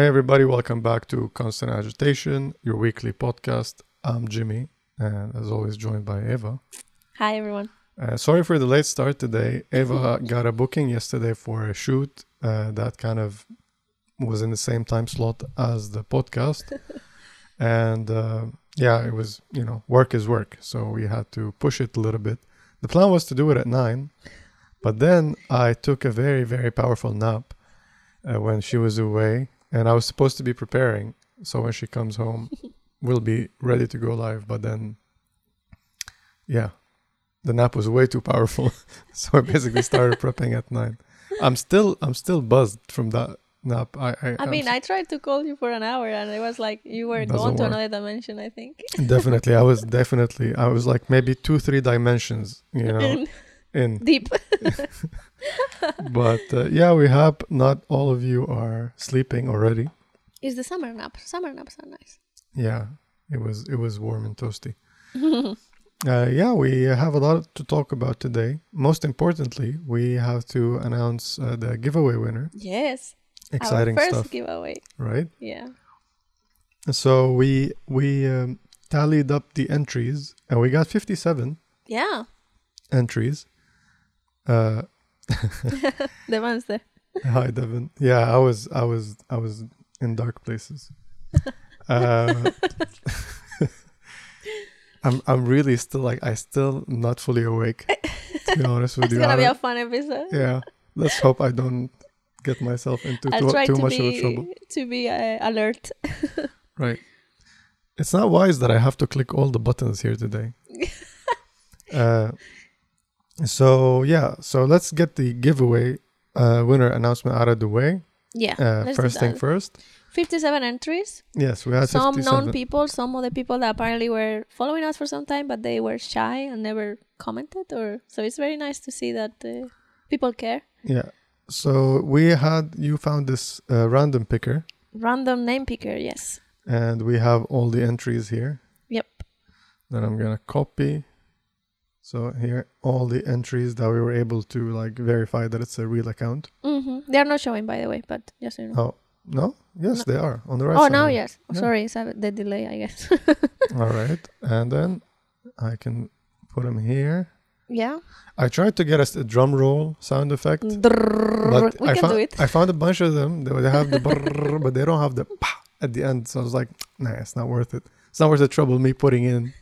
Hey, everybody, welcome back to Constant Agitation, your weekly podcast. I'm Jimmy, and as always, joined by Eva. Hi, everyone. Uh, sorry for the late start today. Eva got a booking yesterday for a shoot uh, that kind of was in the same time slot as the podcast. and uh, yeah, it was, you know, work is work. So we had to push it a little bit. The plan was to do it at nine, but then I took a very, very powerful nap uh, when she was away, and I was supposed to be preparing. So when she comes home, we'll be ready to go live. But then, yeah, the nap was way too powerful, so I basically started prepping at nine. I'm still, I'm still buzzed from that nap. I, I, I mean, I tried to call you for an hour, and it was like you were gone to work. another dimension. I think. definitely, I was definitely, I was like maybe two, three dimensions, you know, in. Deep. But uh, yeah, we hope not all of you are sleeping already. It's the summer nap. Summer naps are nice. Yeah, it was it was warm and toasty. Uh, yeah, we have a lot to talk about today. Most importantly, we have to announce uh, the giveaway winner. yes. Exciting Our first stuff, giveaway. right? Yeah. So we we um, tallied up the entries, and we got fifty-seven Yeah. entries. Uh, The ones there. Hi, Devin. Yeah, I was, I was, I was in dark places. Uh, I'm, I'm really still like, I still not fully awake. To be honest with It's you, gonna be a fun episode. yeah. Let's hope I don't get myself into I'll too, too to much of a be trouble. to be uh, alert. Right. It's not wise that I have to click all the buttons here today. uh, so yeah, so let's get the giveaway uh, winner announcement out of the way. Yeah. Uh, first thing first. Fifty-seven entries. Yes, we had some 57. known people, some of the people that apparently were following us for some time, but they were shy and never commented. Or so it's very nice to see that uh, people care. Yeah. So we had you found this uh, random picker, Random name picker, yes. and we have all the entries here. Yep. Then I'm gonna copy. So here, all the entries that we were able to like verify that it's a real account. hmm They are not showing, by the way, but just so you know. Oh no, yes they are on the right oh, side. now yes. Yeah. Sorry, it's a- the delay, I guess. All right, and then I can put them here. yeah. I tried to get us a drum roll sound effect, Drrrr. but we I can found do it. I found a bunch of them. They, have the brrrr, but they don't have the pa at the end. So I was like, nah, it's not worth it. It's not worth the trouble me putting in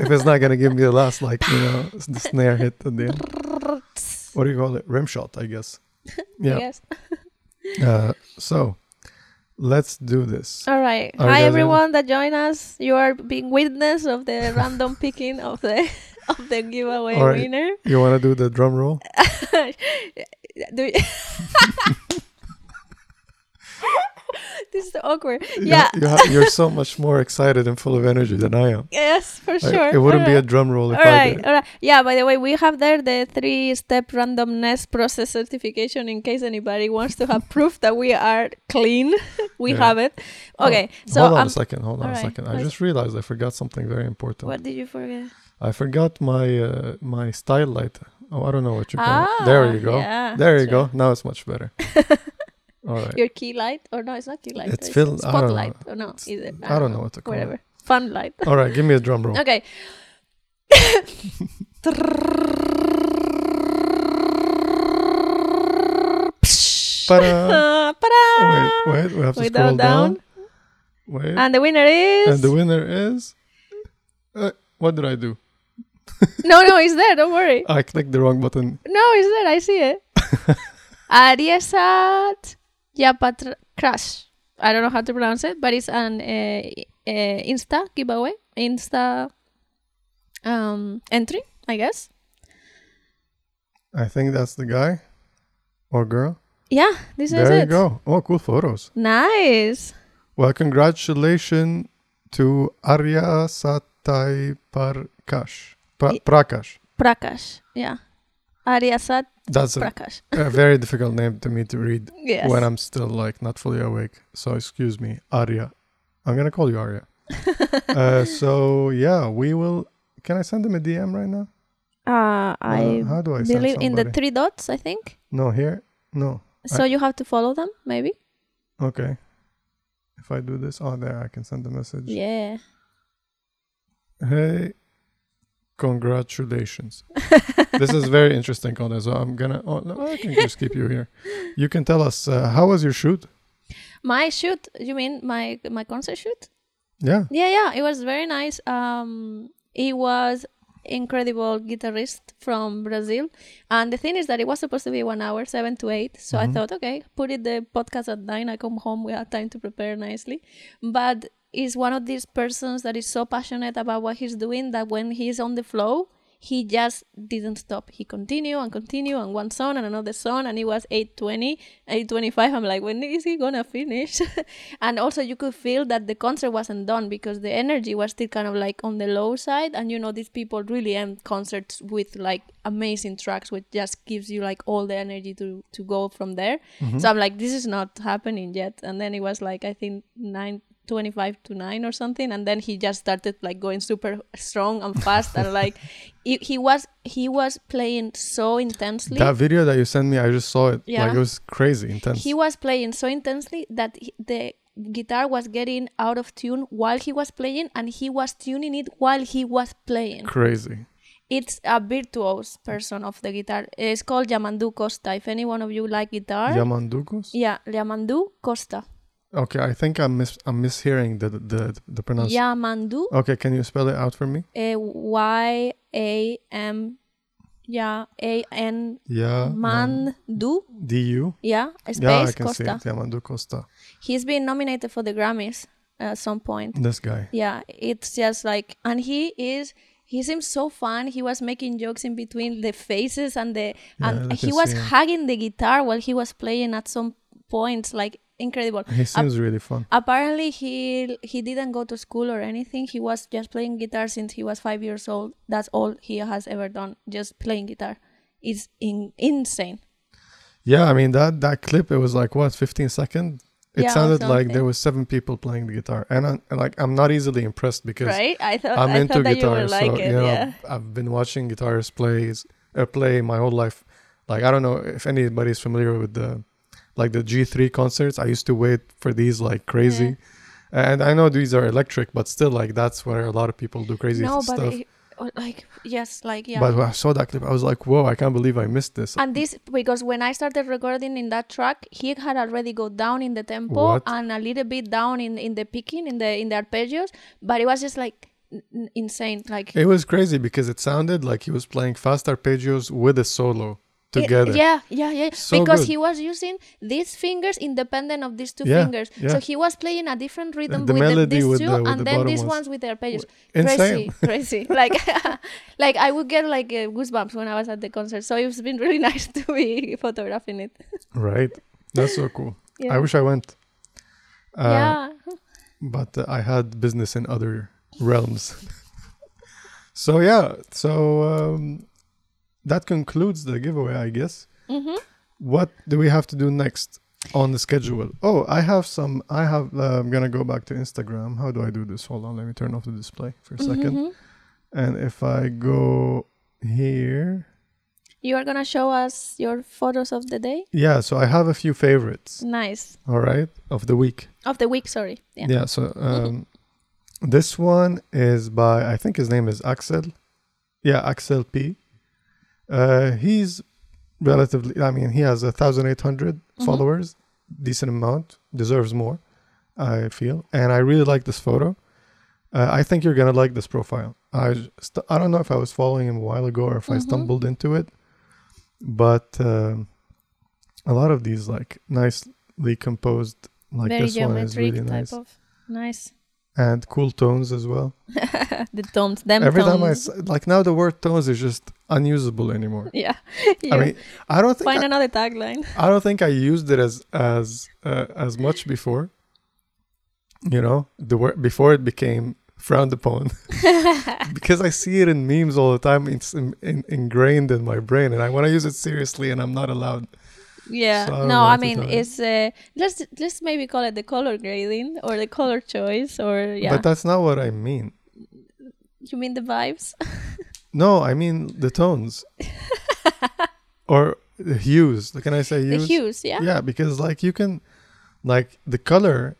if it's not gonna give me the last like you know the snare hit at the end. What do you call it? Rim shot, I guess. Yeah. Yes. Uh, so let's do this. All right. Are Hi, everyone that join us. You are being witness of the random picking of the of the giveaway All right. winner. You want to do the drum roll? Do this is awkward. Yeah. you ha- you're so much more excited and full of energy than I am. Yes, for Like, sure. it wouldn't be a drum roll if All I right, did. all right. Yeah, by the way, we have there the three step randomness process certification in case anybody wants to have proof that we are clean. we Yeah. have it. Oh, Okay, so hold on um, a second. Hold on a second. I just realized I forgot something very important. what did you forget? I forgot my uh, my style light. Oh, I don't know what you call Ah, it. There you go. yeah, there you sure. go. Now it's much better. All right. Your key light? Or no, it's not key light. It's it's filled- I. Spotlight. Or no, It's- either. I don't know what to call it. Whatever. Fun light. All right. Give me a drum roll. Okay. Ta-da! Ta-da! Wait, wait. We have to We scroll down. down. Wait. And the winner is. And the winner is. Uh, what did I do? no, no, it's there. Don't worry. I clicked the wrong button. No, it's there. I see it. Ariesat Yapatra Crash. I don't know how to pronounce it, but it's an uh, uh, Insta giveaway, Insta um, entry, I guess. I think that's the guy or girl. Yeah, this is it. there you go. Oh, cool photos. Nice. Well, congratulations to Arya Satai Parkash. Pa- Y- Prakash. Prakash. Yeah. Ariasat That's a, a very difficult name to me to read Yes. when I'm still like not fully awake. So excuse me, Arya. I'm gonna call you Arya. uh, so yeah, we will. Can I send him a DM right now? Uh, I Uh, how do I send believe in the three dots, I think. No, here. No. So you have to follow them, maybe. Okay. If I do this, oh, there I can send a message. Yeah. Hey, congratulations. this is very interesting, Conde. So I'm gonna. Oh, no, I can just keep you here. You can tell us uh, how was your shoot? My shoot, you mean my my concert shoot? Yeah. Yeah, yeah, it was very nice. Um, he was incredible guitarist from Brazil, and the thing is that it was supposed to be one hour, seven to eight. So I Mhm. thought, okay, put it the podcast at nine. I come home, we have time to prepare nicely. But he's one of these persons that is so passionate about what he's doing that when he's on the flow, he just didn't stop. He continued and continued and one song and another song and it was 820, 825. I'm like, when is he gonna finish? and also you could feel that the concert wasn't done because the energy was still kind of like on the low side and you know these people really end concerts with like amazing tracks which just gives you like all the energy to to go from there. Mhm. So I'm like, this is not happening yet. And then it was like, I think nine, 25 to 9 or something. And then he just started like going super strong and fast. and like, he, he was, he was playing so intensely. That video that you sent me, I just saw it. Yeah. Like it was crazy intense. He was playing so intensely that he, the guitar was getting out of tune while he was playing and he was tuning it while he was playing. crazy. It's a virtuose person of the guitar. It's called Yamandu Costa. If any one of you like guitar. Yamandu Costa. yeah, Yamandu Costa. Okay, I think I'm mis I'm mishearing the the the pronunciation. Yamandu Okay, can you spell it out for me? A Y A M yeah A N Yeah. Mandu D U. yeah space Yeah, I can see Costa. it. Yamandu Costa. He's been nominated for the Grammys at some point. This guy. Yeah, it's just like and he is he seems so fun. He was making jokes in between the faces and the Yeah, and he was hugging the guitar while he was playing at some points like incredible. He seems really fun. Apparently, he he didn't go to school or anything. He was just playing guitar since he was five years old. That's all he has ever done, just playing guitar. It's in, insane. Yeah, I mean that that clip. It was like what, 15 seconds. It Yeah, sounded like there was seven people playing the guitar, and I'm, like I'm not easily impressed because Right? I thought I'm I into thought that you guitar, would like so it. you know yeah. I've been watching guitarists plays uh, play my whole life. Like I don't know if anybody's familiar with the like the G3 concerts. I used to wait for these like crazy, and I know these are electric, but still like that's where a lot of people do crazy No, stuff. but it, oh, like yes, like yeah. But when I saw that clip, I was like, "Whoa! I can't believe I missed this." and this because when I started recording in that track, he had already go down in the tempo What? and a little bit down in in the picking in the in the arpeggios, but it was just like insane. Like It was crazy because it sounded like he was playing fast arpeggios with a solo together. yeah, yeah, yeah. So because good. he was using these fingers independent of these two Yeah, fingers. yeah. So he was playing a different rhythm the with the, these with two, the- with and the then these ones. ones with the arpeggios. Insane. Crazy, crazy. like, like I would get like uh, goosebumps when I was at the concert. So it's been really nice to be photographing it. Right. That's so cool. Yeah. I wish I went. Uh, yeah. But uh, I had business in other realms. so yeah. So um, that concludes the giveaway, I guess. Mm-hmm. What do we have to do next on the schedule? Oh, I have some. I have. Uh, I'm gonna go back to Instagram. How do I do this? Hold on. Let me turn off the display for a 2nd Mhm. And if I go here, You are gonna show us your photos of the day. yeah. So I have a few favorites. Nice All right, of the week. of the week. Sorry. Yeah. Yeah. so um, this one is by I think his name is Axel. Yeah, Axel P. Uh, he's relatively. I mean, he has a thousand eight hundred Mhm. followers, decent amount. Deserves more, I feel, and I really like this photo. Uh, I think you're gonna like this profile. I st- I don't know if I was following him a while ago or if I Mhm. stumbled into it, but um, a lot of these like nicely composed, like Very this one is really type nice of nice. and cool tones as well. the tones. Them Every tones. time I like now the word tones is just unusable anymore. Yeah. I mean, I don't think find I, another tagline. I don't think I used it as as uh, as much before. You know, the word before it became frowned upon because I see it in memes all the time. It's in, in, ingrained in my brain, and I want to use it seriously, and I'm not allowed. Yeah. So I no, I mean it's uh, let's let's maybe call it the color grading or the color choice or yeah. But that's not what I mean. you mean the vibes? No, I mean the tones or the hues. Can I say the hues? hues, yeah. yeah because like you can like the color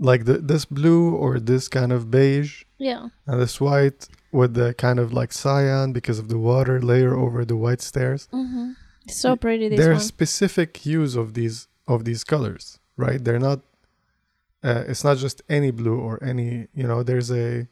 like the, this blue or this kind of beige Yeah. and this white with the kind of like cyan because of the water layer over the white stairs. Mm-hmm. So pretty this There's one. specific hues of these of these colors, right? They're not. Uh, it's not just any blue or any. You know, there's a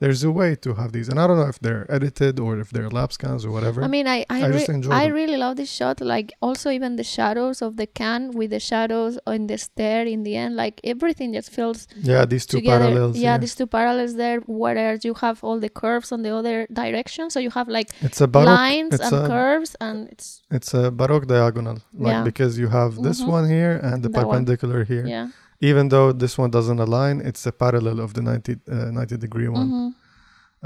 there's a way to have these, and I don't know if they're edited or if they're lab scans or whatever. I mean, I I, I re- just enjoy I really love this shot. Like also even the shadows of the can with the shadows on the stair in the end. Like everything just feels yeah, these two together. parallels. yeah, these two parallels there. Whereas you have all the curves on the other direction, so you have like it's a baroque. lines it's and a- curves, and it's It's a baroque diagonal, like Yeah. because you have this Mhm. one here and the That one. perpendicular here. yeah. Even though this one doesn't align, it's a parallel of the 90, uh, 90 degree one. Mhm.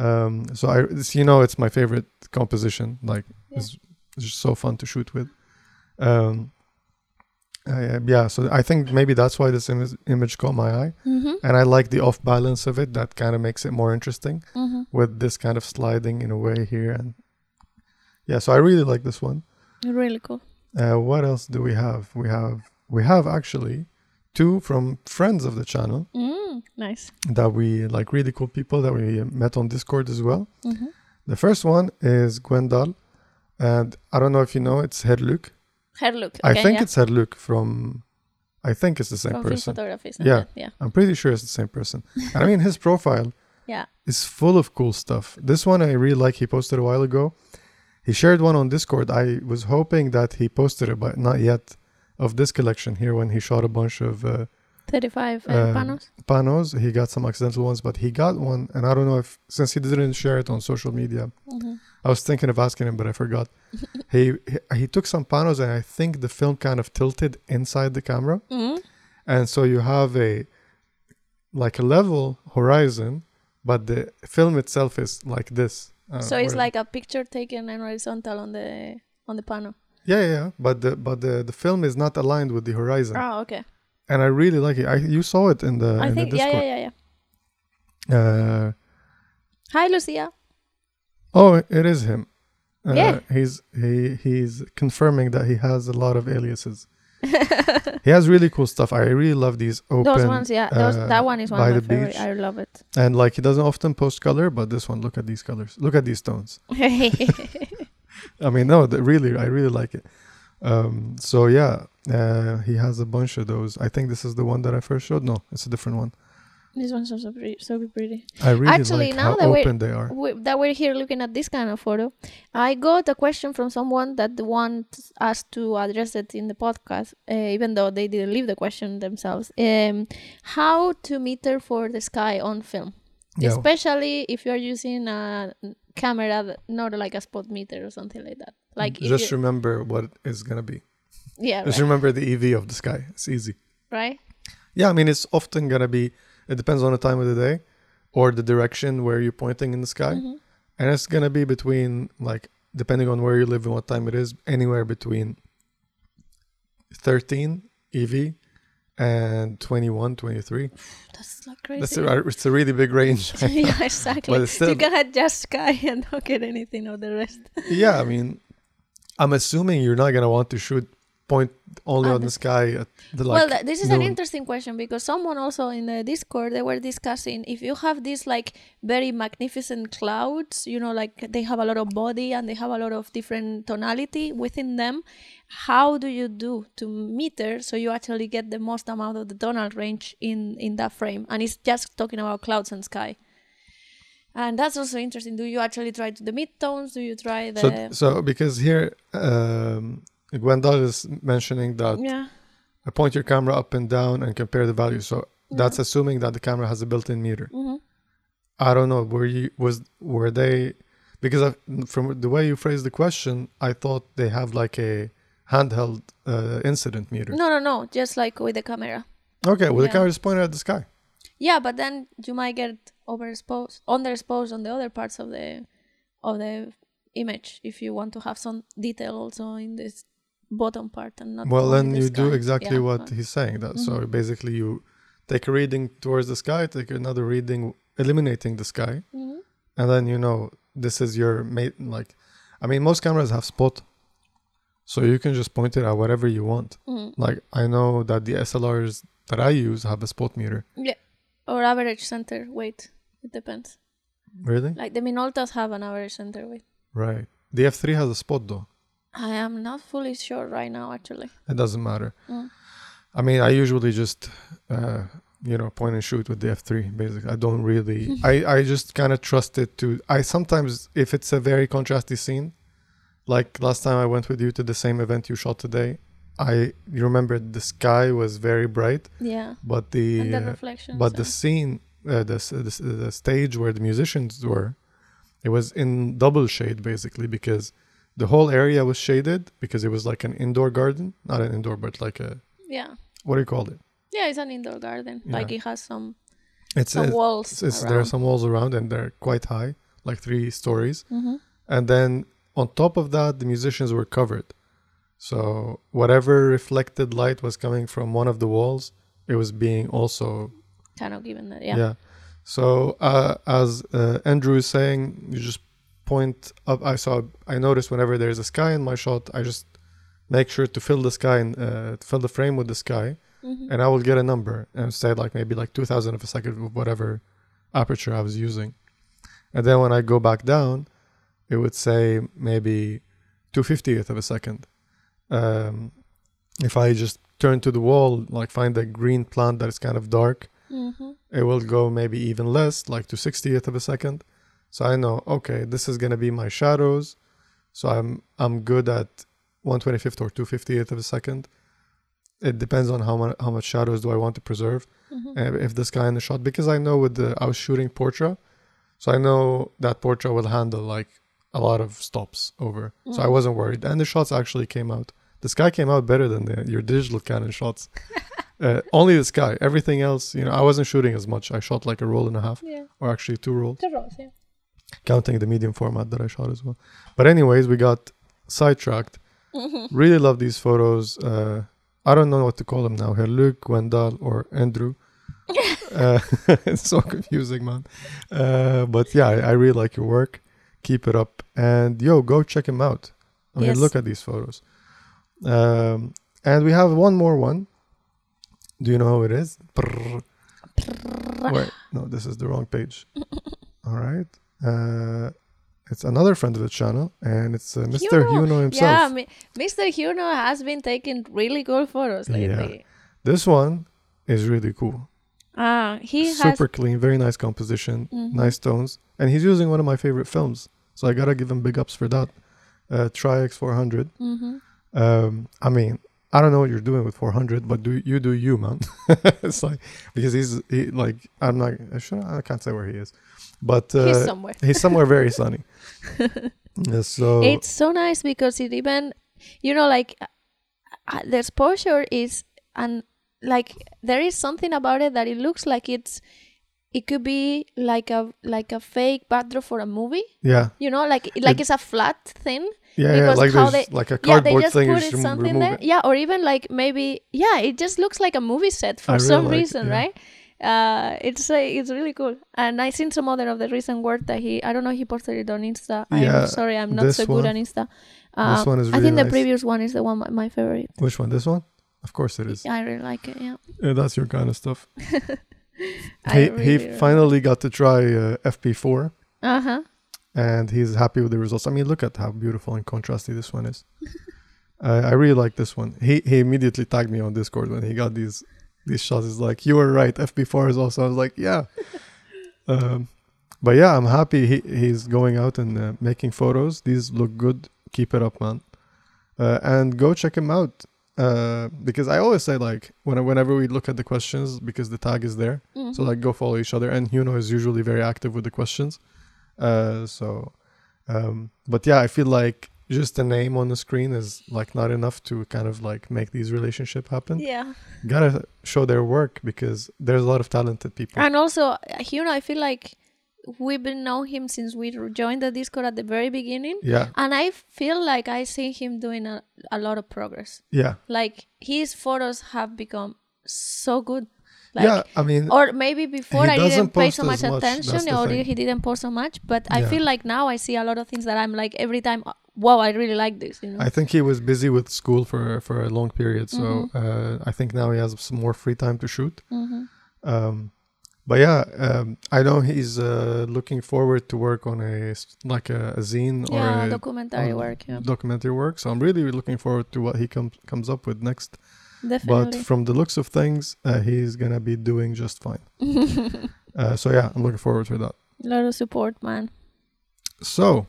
Um, so I, you know, it's my favorite composition. Like, Yeah. it's, it's just so fun to shoot with. Um, yeah, so I think maybe that's why this image, image caught my eye, Mhm. and I like the off balance of it. That kind of makes it more interesting Mhm. with this kind of sliding in a way here, and yeah, so I really like this one. Really cool. Uh, what else do we have? We have we have actually two from friends of the channel Mm, nice. that we like really cool people that we met on Discord as well. Mhm. The first one is Gwendal, and I don't know if you know it's Herluk. Herluk. look. I think yeah. it's Herluk from. I think it's the same from person. Yeah. Yeah. I'm pretty sure it's the same person. And I mean, his profile Yeah. is full of cool stuff. This one I really like. He posted a while ago. He shared one on Discord. I was hoping that he posted it, but not yet. Of this collection here, when he shot a bunch of uh, 35 uh, Uh, panos. panos, he got some accidental ones, but he got one, and I don't know if since he didn't share it on social media, Mhm. I was thinking of asking him, but I forgot. he, he he took some panos, and I think the film kind of tilted inside the camera, Mhm. and so you have a like a level horizon, but the film itself is like this. Uh, So it's like a picture taken and horizontal on the on the panel. Yeah, yeah, yeah, but the but the the film is not aligned with the horizon, Oh, okay. and I really like it. I you saw it in the I in think the yeah, Discord. yeah, yeah, yeah. Uh, Hi, Lucia. Oh, it is him. Uh, Yeah. He's he he's confirming that he has a lot of aliases. he has really cool stuff. I really love these open. Those ones, yeah. Those, uh, that one is one by of my favorite. beach. I love it. And like he doesn't often post color, but this one, look at these colors. Look at these tones. I mean, no, really, I really like it. Um, so yeah, uh, he has a bunch of those. I think this is the one that I first showed. No, it's a different one. These ones are so pretty. So pretty. I really Actually, like now how that we're- open they are. we, that we're here looking at this kind of photo, I got a question from someone that wants us to address it in the podcast, uh, even though they didn't leave the question themselves. Um, how to meter for the sky on film, Yeah. especially if you're using a camera, not like a spot meter or something like that. Like just you- remember what it's gonna be. yeah, Just right, remember the EV of the sky. It's easy. right? Yeah, I mean, it's often gonna be. It depends on the time of the day, or the direction where you're pointing in the sky, Mhm. and it's gonna be between like depending on where you live and what time it is, anywhere between 13 EV and 21, 23. That's not crazy. That's a, it's a really big range. yeah, exactly. But still- you can adjust sky and not get anything of the rest. yeah, I mean, I'm assuming you're not gonna want to shoot point only Ah, on the sky at the like. well, this is an interesting question because someone also in the Discord they were discussing if you have these like very magnificent clouds, you know, like they have a lot of body and they have a lot of different tonality within them. How do you do to meter so you actually get the most amount of the tonal range in in that frame? And it's just talking about clouds and sky. And that's also interesting. Do you actually try to the mid tones Do you try the So, so because here, um, Gwendal is mentioning that yeah? I point your camera up and down and compare the values. So that's assuming that the camera has a built-in meter. hmm I don't know. Were you was were they? Because I, from the way you phrased the question, I thought they have like a handheld uh, incident meter. No, no, no. Just like with the camera. Okay, well the camera is pointed at the sky. Yeah, but then you might get overexposed, underexposed on the other parts of the of the image if you want to have some detail also in this bottom part and not. well, then the you do exactly Yeah, what he's saying. That so Mhm. basically you take a reading towards the sky, take another reading eliminating the sky, mhm. and then you know this is your mate. Like, I mean, most cameras have spot so you can just point it at whatever you want. Mm. Like I know that the SLRs that I use have a spot meter. Yeah. Or average center weight. It depends. Really? Like the Minoltas have an average center weight. Right. The F3 has a spot though. I am not fully sure right now, actually. It doesn't matter. Mm. I mean, I usually just, uh, you know, point and shoot with the F3. Basically, I don't really. I I just kind of trust it to. I sometimes, if it's a very contrasty scene, like last time I went with you to the same event you shot today, I you remember the sky was very bright, Yeah. but the, and the uh, reflections. but the scene, uh, the, the the stage where the musicians were, it was in double shade basically because the whole area was shaded because it was like an indoor garden, not an indoor, but like a yeah. what do you call it? Yeah, it's an indoor garden. Like it has some, It's, some it's, walls. it's- there are some walls around and they're quite high, like three stories. Mhm. And then on top of that, the musicians were covered. So whatever reflected light was coming from one of the walls, it was being also Kind of given that. yeah. Yeah. So uh, as uh, Andrew is saying, you just point up. I saw. I noticed whenever there's a sky in my shot, I just make sure to fill the sky and uh, fill the frame with the sky, Mhm. and I will get a number and say like maybe like two thousand of a second of whatever aperture I was using, and then when I go back down, it would say maybe two fiftieth of a second. Um, if I just turn to the wall, like find a green plant that is kind of dark, Mhm. it will go maybe even less, like to 60th of a second. So I know, okay, this is gonna be my shadows. So I'm I'm good at 125th or 250th of a second. It depends on how much how much shadows do I want to preserve. Mhm. And if this guy in the shot, because I know with the I was shooting Portra, so I know that Portra will handle like a lot of stops over. So I Mm. wasn't worried, and the shots actually came out. The sky came out better than the, your digital Canon shots. uh, only the sky. Everything else, you know, I wasn't shooting as much. I shot like a roll and a half, Yeah. or actually two rolls, The rose, yeah. Counting the medium format that I shot as well. But anyways, we got sidetracked. Really love these photos. Uh, I don't know what to call them now. Here, Luke, Wendell, or Andrew. uh, it's so confusing, man. Uh, but yeah, I, I really like your work. Keep it up, and yo, go check him out. I mean, Yes. look at these photos. Um, and we have one more one. Do you know who it is? Brrr. Wait, no, this is the wrong page. All right. Uh, it's another friend of the channel, and it's uh, Mr. Huno. Himself. Yeah, Mr. Huno has been taking really cool photos lately. Yeah. This one is really cool. Ah, he has. Super clean, very nice composition, Mhm. nice tones, and he's using one of my favorite films. So I gotta give him big ups for that. Uh, Tri-X 400. Mhm. Um, I mean, I don't know what you're doing with 400, but do you do you, man? it's like because he's he, like I'm not. I should I can't say where he is, but uh, He's somewhere. he's somewhere very sunny. Yeah, so It's so nice because it even, you know, like uh, uh, the exposure is, and like there is something about it that it looks like it's, it could be like a like a fake backdrop for a movie. yeah, You know, like like It- it's a flat thing. yeah, yeah like how they- like a Yeah, cardboard just thing. put it something there. it. Yeah, or even like maybe yeah, it just looks like a movie set for I really some like reason, yeah. right? Uh, it's uh, it's really cool, and I seen some other of the recent work that he. I don't know he posted it on Insta. Yeah, I'm sorry, I'm not so good one- on Insta. this Uh, one is I really think the previous one is the one my, my favorite. Which one? This one? Of course it is. I really like it. Yeah, Yeah, that's your kind of stuff. He really, he really finally got to try uh, FP4 Uh huh. and he's happy with the results. I mean, look at how beautiful and contrasty this one is. I I really like this one. He he immediately tagged me on Discord when he got these these shots. is like, "You were right. FP4 is also." I was like, "Yeah." um, but yeah, I'm happy he he's going out and uh, making photos. These look good. Keep it up, man. Uh, and go check him out. Uh, because I always say like when whenever we look at the questions because the tag is there, Mm-hmm. so like go follow each other. And Huno is usually very active with the questions. Uh, so, um, but yeah, I feel like just a name on the screen is like not enough to kind of like make these relationship happen. yeah, Gotta show their work because there's a lot of talented people. and also uh, you know I feel like we've been know him since we joined the Discord at the very beginning, yeah, and I feel like I see him doing a, a lot of progress. yeah, Like his photos have become so good. Like, yeah. I mean, Or maybe before I didn't pay so much much, attention, or thing. he didn't post so much. But I Yeah. feel like now I see a lot of things that I'm like every time wow, I really like this. You know. I think he was busy with school for for a long period, so Mhm. uh, I think now he has some more free time to shoot. Mhm. Um, but yeah, um, I know he's uh, looking forward to work on a like a, a zine or Yeah, a documentary on work. Yeah, documentary work. So I'm really looking forward to what he comes comes up with next. definitely. But from the looks of things, uh, he's gonna be doing just fine. Uh, so yeah, I'm looking forward to that. A lot of support, man. So,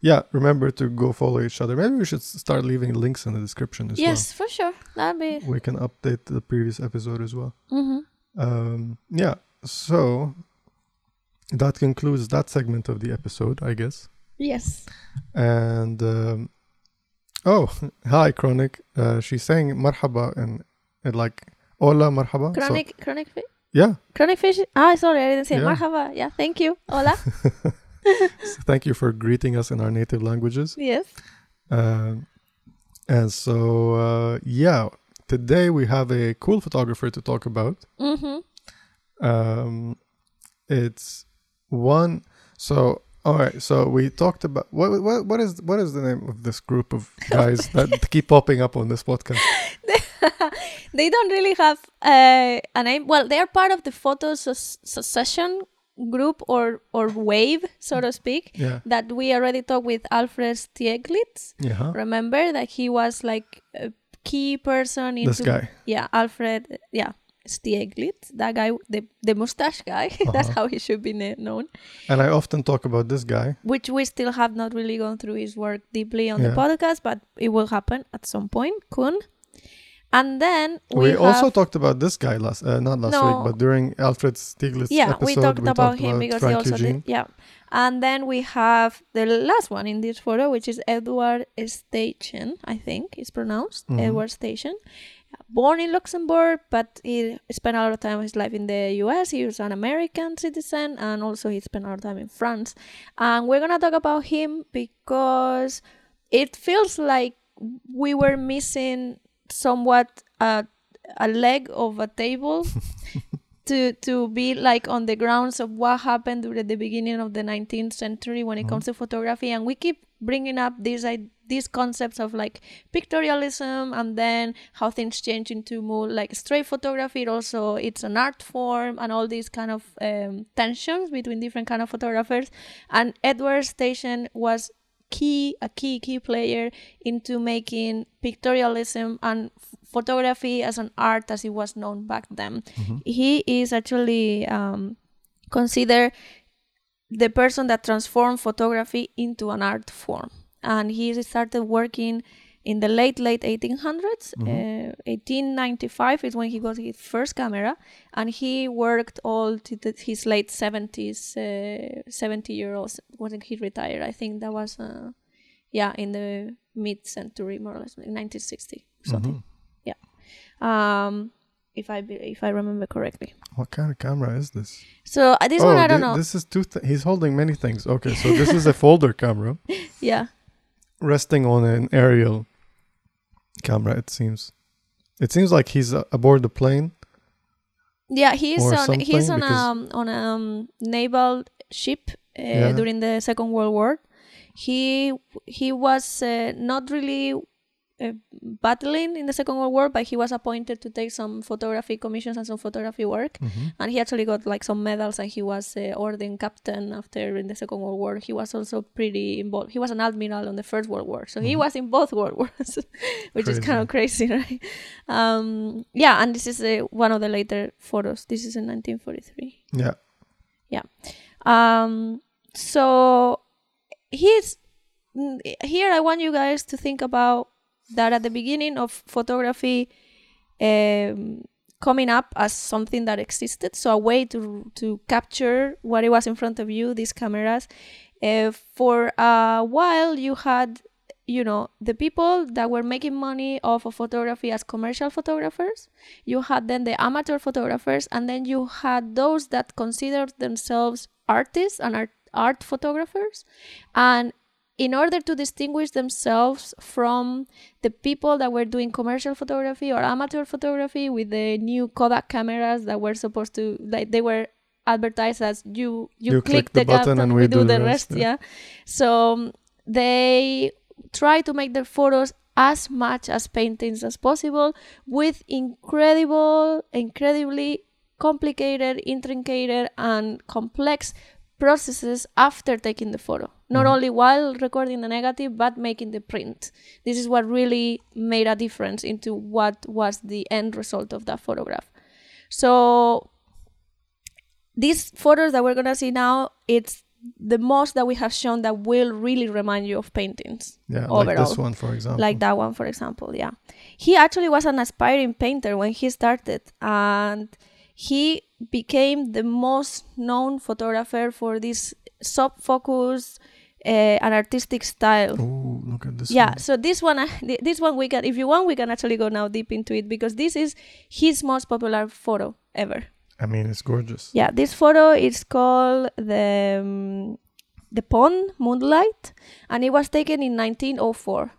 yeah, remember to go follow each other. Maybe we should start leaving links in the description as Yes, for sure. That'd be. We can update the previous episode as well. hmm Um, yeah, so that concludes that segment of the episode, I guess. Yes. And um, oh, hi, Chronic. Uh, she's saying marhaba and, and like hola marhaba. So- Chronic, chronic fish. yeah, Chronic fish. Ah, sorry, I didn't say Yeah. marhaba. Yeah, thank you. Hola. so thank you for greeting us in our native languages. yes. Um and so, uh, yeah, today we have a cool photographer to talk about. Mm-hmm. Um, it's one. So, all right. So we talked about what what what is what is the name of this group of guys that keep popping up on this podcast? they don't really have uh, a name. Well, they are part of the photo secession group or or wave, so to speak. Yeah, That we already talked with Alfred Stieglitz. yeah. Remember that he was like a key person into This guy. Yeah, Alfred. Yeah, Stieglitz. That guy, the the mustache guy. That's Uh-huh. how he should be na- known. And I often talk about this guy. Which we still have not really gone through his work deeply on Yeah. the podcast, but it will happen at some point. Kun. And then We, we, also talked about this guy last, uh, not last No. week, but during Alfred Stieglitz yeah, episode, we talked about him because he also Eugene. did. Yeah, and then we have the last one in this photo, which is Edward Steichen. I think it's pronounced Mhm. Edward Steichen. Born in Luxembourg, but he spent a lot of time of his life in the U.S. He was an American citizen, and also he spent a lot of time in France. And we're gonna talk about him because it feels like we were missing somewhat a, a leg of a table to to be like on the grounds of what happened during the beginning of the 19th century when it Mhm. comes to photography. And we keep bringing up these i- these concepts of like pictorialism and then how things change into more like straight photography. It also it's an art form and all these kind of um, tensions between different kind of photographers. And edward Steichen was key a key key player into making pictorialism and photography as an art as it was known back then Mhm. he is actually um, considered the person that transformed photography into an art form and he started working in the late late 1800s Mhm. uh, 1895 is when he got his first camera and he worked all to the, his late 70s uh, 70 year olds when he retired i think that was uh, yeah in the mid century more or less 1960 something Mhm. um if i be, if i remember correctly What kind of camera is this? so uh, this oh, one i don't know This is two. Th- he's holding many things. Okay, so this is a folder camera yeah resting on an aerial camera. It seems. It seems like he's uh, aboard the plane. yeah he's on he's on um on a um, naval ship uh, Yeah. during the second world war he he was uh, not really uh, battling in the second world war but he was appointed to take some photography commissions and some photography work Mhm. and he actually got like some medals and he was uh, ordained captain after in the second world war he was also pretty involved he was an admiral on the first world war so he Mhm. was in both world wars which is kind of crazy right um yeah and this is uh, one of the later photos this is in 1943 Yeah. Yeah. Um so he's mm, here i want you guys to think about that at the beginning of photography um, coming up as something that existed. So a way to to capture what it was in front of you these cameras. Uh, for a while you had you know the people that were making money off of photography as commercial photographers. You had then the amateur photographers and then you had those that considered themselves artists and art, art photographers. And in order to distinguish themselves from the people that were doing commercial photography or amateur photography with the new Kodak cameras that were supposed to like they were advertised as you you, You click, click the button and we, do, the rest, yeah. so um, they try to make their photos as much as paintings as possible with incredible, incredibly complicated, intricate, and complex processes after taking the photo. Not Mhm. only while recording the negative, but making the print. This is what really made a difference into what was the end result of that photograph. So these photos that we're gonna see now, it's the most that we have shown that will really remind you of paintings Yeah, like this one, for example. like that one for example yeah he actually was an aspiring painter when he started and he became the most known photographer for this soft focus uh, and artistic style Oh, look at this. yeah one. so this one uh, this one we can if you want we can actually go now deep into it because this is his most popular photo ever I mean, it's gorgeous. yeah, this photo is called the um, the pond moonlight, and it was taken in 1904.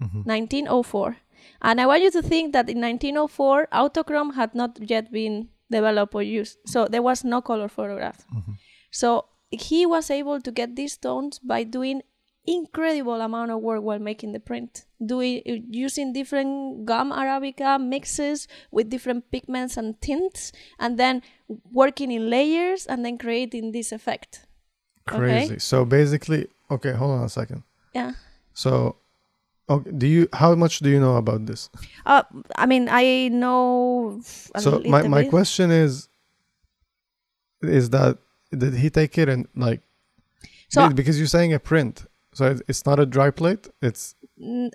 Mhm. 1904, and I want you to think that in 1904, autochrome had not yet been developed or used, so there was no color photograph. Mhm. So he was able to get these tones by doing incredible amount of work while making the print doing using different gum arabica mixes with different pigments and tints and then working in layers and then creating this effect Crazy. So basically, okay, hold on a second. yeah So, okay, do you? How much do you know about this? uh, i mean i know a so my my bit. question is, is that did he take it and like? So- because you're saying a print, so it's not a dry plate. It's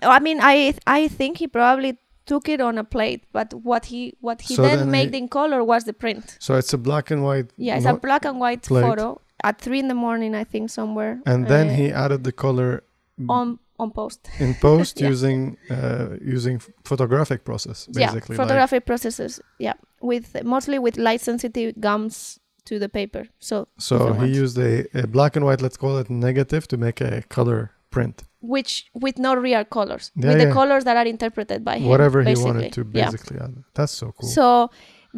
i mean i i think he probably took it on a plate but what he what he So then, made he- in color was the print so it's a black and white. yeah it's no- a black and white plate. photo at three in the morning i think somewhere and then uh, he added the color on on post in post Yeah. using uh, using photographic process basically. yeah photographic processes yeah with mostly with light sensitive gums to the paper so so he used a, a black and white. Let's call it negative to make a color print. which with no real colors Yeah, with yeah. the colors that are interpreted by him Whatever he wanted to Yeah. basically add. That's so cool. so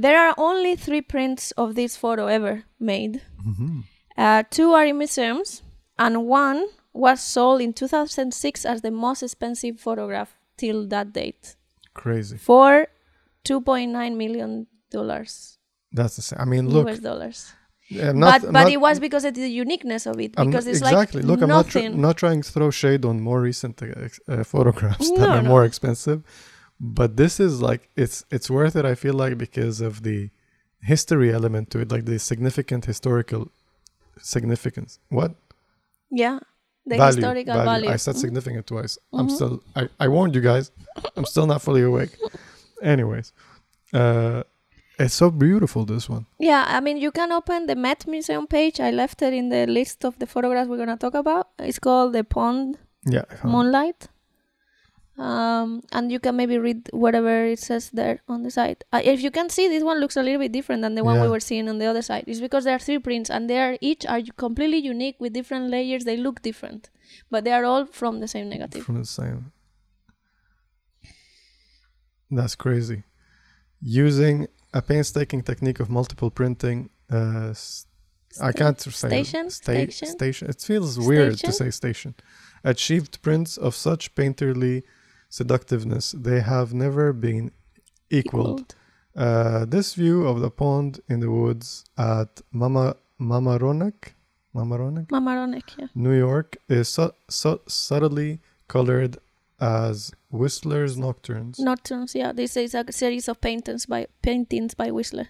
there are only three prints of this photo ever made Mhm. uh, two are in museums and one was sold in 2006 as the most expensive photograph till that date Crazy. for 2.9 million dollars That's the same. I mean, look, US dollars I'm not, but I'm but not- it was because of the uniqueness of it because not- it's exactly. like Look, I'm not, nothing not trying to throw shade on more recent uh, uh, photographs that are no. more expensive, but this is like it's it's worth it. I feel like because of the history element to it, like the significant historical significance. What yeah the value? historical value. value, I said Mhm. significant twice. I'm Mhm. still. I, I warned you guys. I'm still not fully awake. Anyways, uh, it's so beautiful. This one. yeah i mean you can open the met museum page i left it in the list of the photographs we're going to talk about it's called the pond Yeah. Moonlight um, and you can maybe read whatever it says there on the side uh, if you can see this one looks a little bit different than the one we were seeing on the other side it's because there are three prints and they are each are completely unique with different layers they look different but they are all from the same negative from the same. That's crazy. Using a painstaking technique of multiple printing, uh, s- I can't say Steichen? sta- Steichen? Steichen. It feels weird to say Steichen. Achieved prints of such painterly seductiveness, they have never been equaled. Equaled. Uh, this view of the pond in the woods at Mama Mamaroneck, Mamaroneck, Mamaroneck, yeah. New York is su- su- subtly colored as Whistler's Nocturnes, Nocturnes, yeah. This is a series of paintings by paintings by Whistler.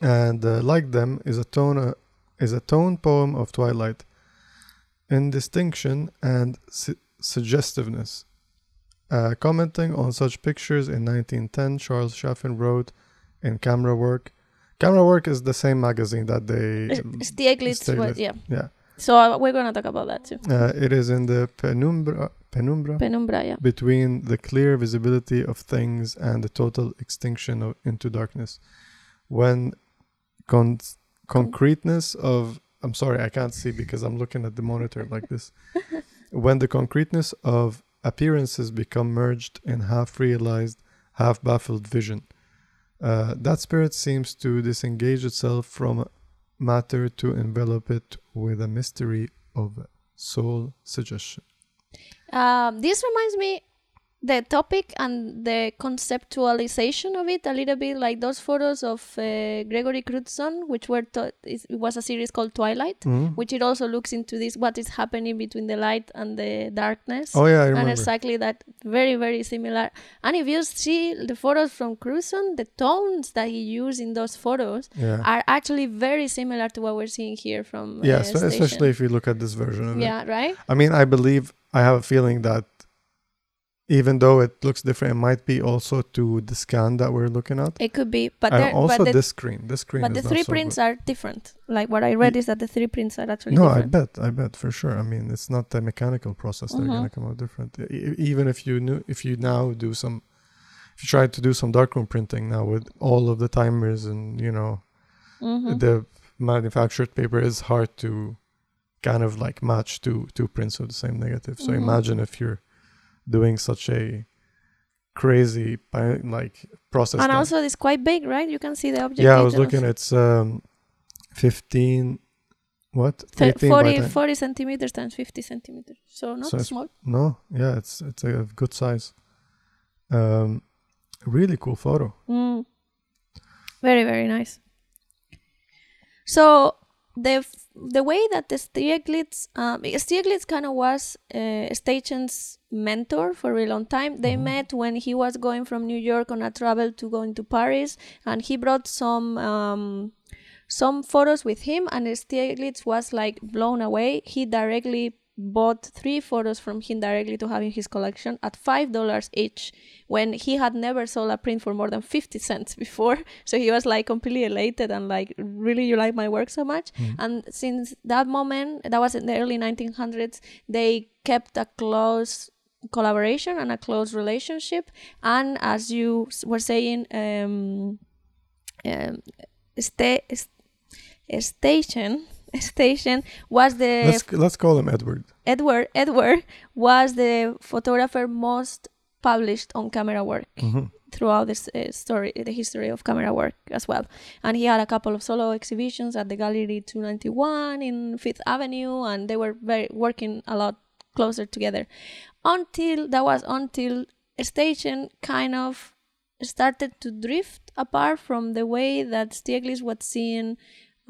and uh, like them is a tone uh, is a tone poem of twilight, in distinction and su- suggestiveness. Uh, commenting on such pictures in 1910, Charles Caffin wrote in Camera Work. Camera Work is the same magazine that they. Stieglitz, Stieglitz. was, yeah. Yeah, So uh, we're gonna talk about that too. uh, it is in the penumbra, penumbra Penumbra, yeah. between the clear visibility of things and the total extinction of, into darkness. When con- concreteness of I'm sorry, I can't see because I'm looking at the monitor like this. when the concreteness of appearances become merged in half realized, half baffled vision. Uh, that spirit seems to disengage itself from matter to envelop it with a mystery of soul suggestion. Um, this reminds me the topic and the conceptualization of it a little bit like those photos of uh, Gregory Crewdson, which were to- it was a series called Twilight, Mhm. which it also looks into this what is happening between the light and the darkness. Oh yeah, I remember. and exactly that very very similar and if you see the photos from Crewdson the tones that he used in those photos yeah. are actually very similar to what we're seeing here from yeah, uh, so especially if you look at this version of it. yeah right I mean, I believe I have a feeling that even though it looks different, it might be also to the scan that we're looking at. it could be but and also but the, this screen. This screen but the three so prints good. are different like what i read is that the three prints are actually No, I bet, I bet for sure. I mean, it's not a mechanical process; they're Mhm. gonna come out different. E- even if you knew, if you now do some, if you try to do some darkroom printing now with all of the timers and you know Mhm. the manufactured paper is hard to kind of like match two two prints of the same negative. So Mhm. imagine if you're doing such a crazy like process. and also it's quite big right you can see the object yeah, I was looking. It's um, fifteen. What? Thir- 18 40, 40 centimeters times 50 centimeters so not So small No, yeah, it's it's a good size. Um, really cool photo. Mm. Very very nice. So the the way that the Stieglitz, um, Stieglitz kind of was uh, Steichen's mentor for a really long time. They Mhm. met when he was going from New York on a travel to going to Paris, and he brought some um, some photos with him, and Stieglitz was like blown away. He directly bought three photos from him directly to have in his collection at five dollars each when he had never sold a print for more than 50 cents before. So he was like completely elated and like really you like my work so much. Mhm. and since that moment that was in the early 1900s they kept a close collaboration and a close relationship. And as you were saying um, um sta- s- Steichen Steichen was the Let's let's call him Edward. Edward Edward was the photographer most published on camera work Mhm. throughout this uh, story, the history of camera work as well. And he had a couple of solo exhibitions at the Gallery 291 in Fifth Avenue, and they were very working a lot closer together. Until that was until Steichen kind of started to drift apart from the way that Stieglitz was seeing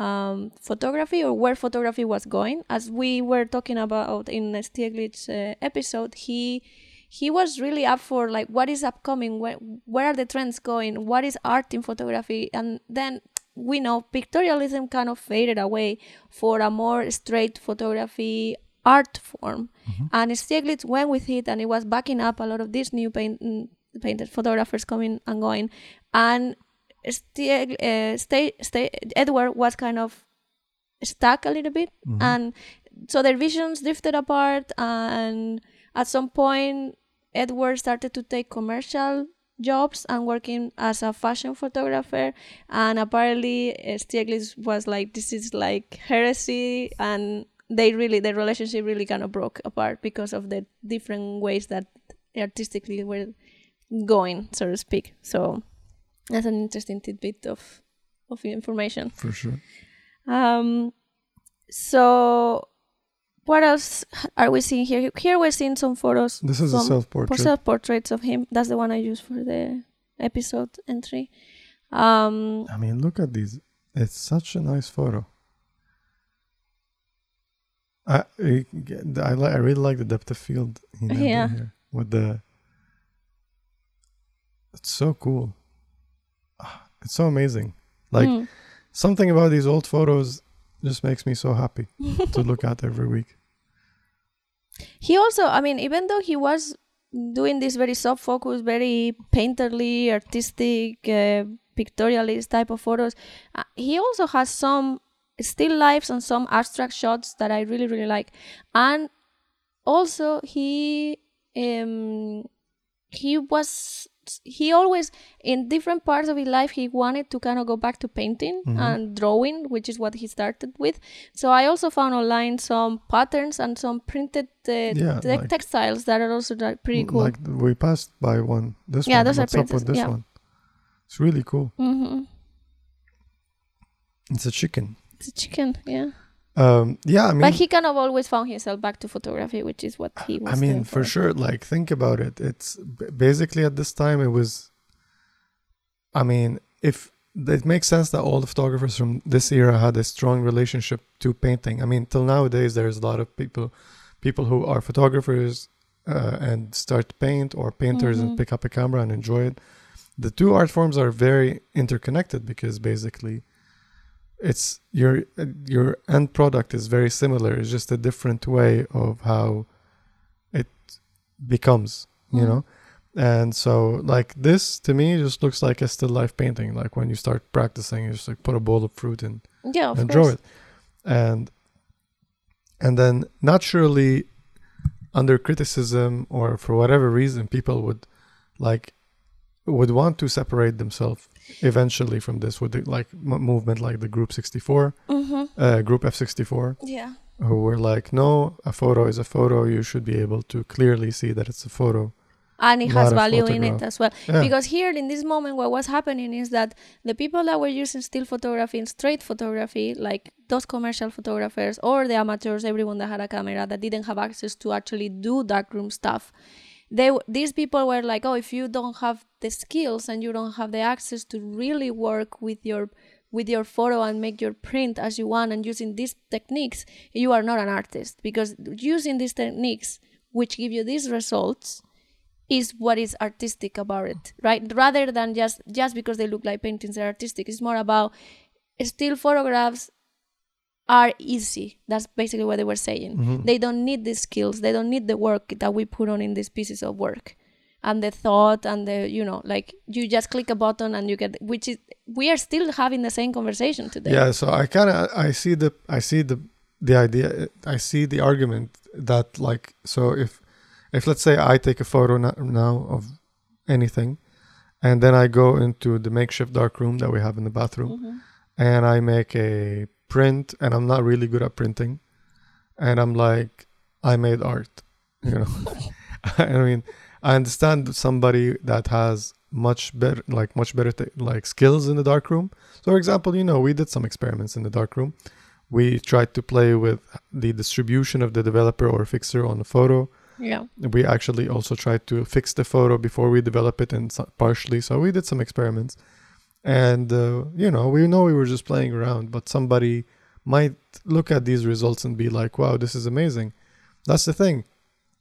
um, photography or where photography was going. As we were talking about in Stieglitz's uh, episode, he he was really up for like what is upcoming, where where are the trends going, what is art in photography, and then we know pictorialism kind of faded away for a more straight photography art form, and Stieglitz went with it, and it was backing up a lot of these new paint, painted photographers coming and going, and Stieg, uh, stay, stay, Edward was kind of stuck a little bit, Mhm. and so their visions drifted apart. And at some point, Edward started to take commercial jobs and working as a fashion photographer. And apparently, uh, Stieglitz was like, "This is like heresy," and they really, their relationship really kind of broke apart because of the different ways that artistically were going, so to speak. So that's an interesting tidbit of of information. for sure. Um, so what else are we seeing here? Here we're seeing some photos, This is a some self-portrait. self portraits of him. That's the one I used for the episode entry. Um, I mean, look at these. It's such a nice photo. I I, I, li- I really like the depth of field Yeah. here with the. It's so cool. It's so amazing. Like mm. something about these old photos just makes me so happy to look at every week. he also, I mean, even though he was doing this very soft focus, very painterly, artistic, uh, pictorialist type of photos, uh, he also has some still lifes and some abstract shots that I really, really like. And also, he um, he was he always in different parts of his life he wanted to kind of go back to painting Mhm. and drawing which is what he started with so i also found online some patterns and some printed uh, Yeah, te- like- textiles that are also pretty cool Like we passed by one. This Yeah, one. those are What's up with printed, this yeah. one? It's really cool. hmm It's a chicken. it's a chicken yeah Um, yeah, I mean, but he kind of always found himself back to photography, which is what he was. I mean, doing for sure. Like, think about it. It's basically at this time, it was. I mean, if it makes sense that all the photographers from this era had a strong relationship to painting. I mean, till nowadays, there's a lot of people, people who are photographers uh, and start to paint, or painters Mhm. and pick up a camera and enjoy it. The two art forms are very interconnected because basically, it's your your end product is very similar. It's just a different way of how it becomes, you Mhm. know. And so, like this to me, just looks like a still life painting. Like when you start practicing, you just like put a bowl of fruit in Yeah, of and course. draw it, and and then naturally, under criticism or for whatever reason, people would like would want to separate themselves eventually from this with the, like m- movement like the Group 64, Mm-hmm. uh, Group F64, Yeah. who were like, no, a photo is a photo. You should be able to clearly see that it's a photo. And it has value in it as well. Yeah. Because here in this moment, what was happening is that the people that were using still photography and straight photography, like those commercial photographers or the amateurs, everyone that had a camera that didn't have access to actually do darkroom stuff, they these people were like, oh, if you don't have the skills and you don't have the access to really work with your with your photo and make your print as you want and using these techniques, you are not an artist because using these techniques, which give you these results, is what is artistic about it right? Rather than just just because they look like paintings they're artistic. It's more about still photographs are easy. That's basically what they were saying. Mhm. they don't need the skills. They don't need the work that we put on in these pieces of work. And the thought and the you know like you just click a button and you get which is we are still having the same conversation today. Yeah, so I kind of I see the I see the the idea I see the argument that like so if if let's say I take a photo now of anything and then I go into the makeshift dark room that we have in the bathroom Mhm. and I make a print and I'm not really good at printing. And I'm like I made art you know? I mean I understand somebody that has much better like much better t- like skills in the dark room so for example you know we did some experiments in the dark room we tried to play with the distribution of the developer or fixer on the photo. Yeah. We actually also tried to fix the photo before we develop it and partially. So we did some experiments and uh, you know we know we were just playing around but somebody might look at these results and be like wow this is amazing. That's the thing.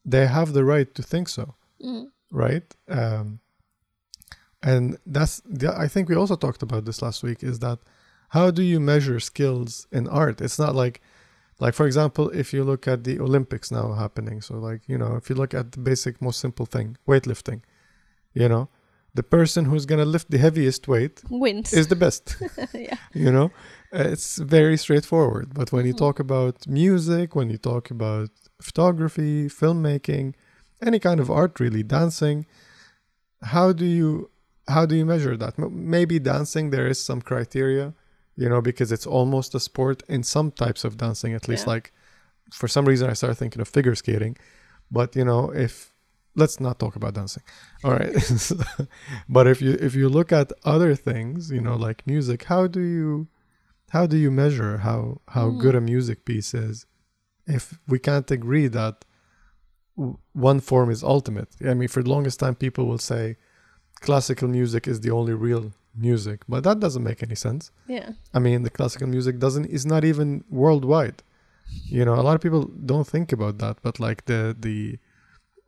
They have the right to think so mm. right? Um, and that's the, i think we also talked about this last week is that how do you measure skills in art? It's not like like for example if you look at the olympics now happening so like you know if you look at the basic most simple thing weightlifting you know the person who's going to lift the heaviest weight wins. is the best. Yeah. You know? Uh, it's very straightforward but when you Mhm. talk about music when you talk about photography filmmaking any kind of art really dancing how do you how do you measure that? Maybe dancing there is some criteria you know because it's almost a sport in some types of dancing at least Yeah. like for some reason i started thinking of figure skating but you know if let's not talk about dancing. All right. But if you if you look at other things you know like music how do you how do you measure how how Mm. good a music piece is if we can't agree that w- one form is ultimate? I mean for the longest time people will say classical music is the only real music but that doesn't make any sense. Yeah. I mean, the classical music doesn't is not even worldwide. You know, a lot of people don't think about that, but like the the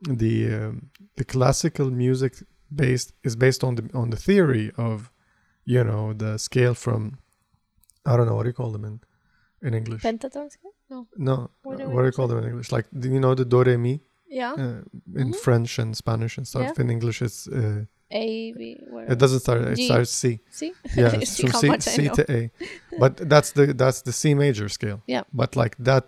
the um, the classical music based is based on the on the theory of you know the scale from I don't know what do you call them in in English. pentatonic no no, What do what do you call them in English? Like do you know the do re mi yeah uh, in Mhm. French and Spanish and stuff. Yeah. In English, it's uh, a b it doesn't start. It G. starts C. C yeah it's from how C, much I C know. to A but that's the that's the C major scale Yeah. but like that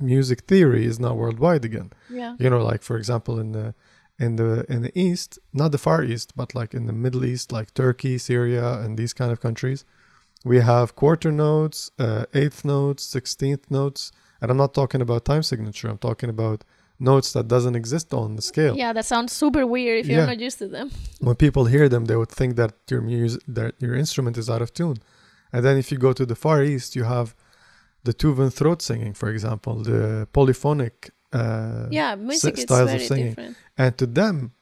music theory is now worldwide again yeah you know like for example in the in the in the east not the far east but like in the middle east like turkey syria and these kind of countries we have quarter notes uh, eighth notes sixteenth notes and i'm not talking about time signature i'm talking about notes that doesn't exist on the scale yeah that sounds super weird if you're Yeah. not used to them when people hear them, they would think that your music, that your instrument is out of tune. And then if you go to the Far East, you have the Tuvan throat singing, for example, the polyphonic uh, yeah, music is styles of very singing. different. and to them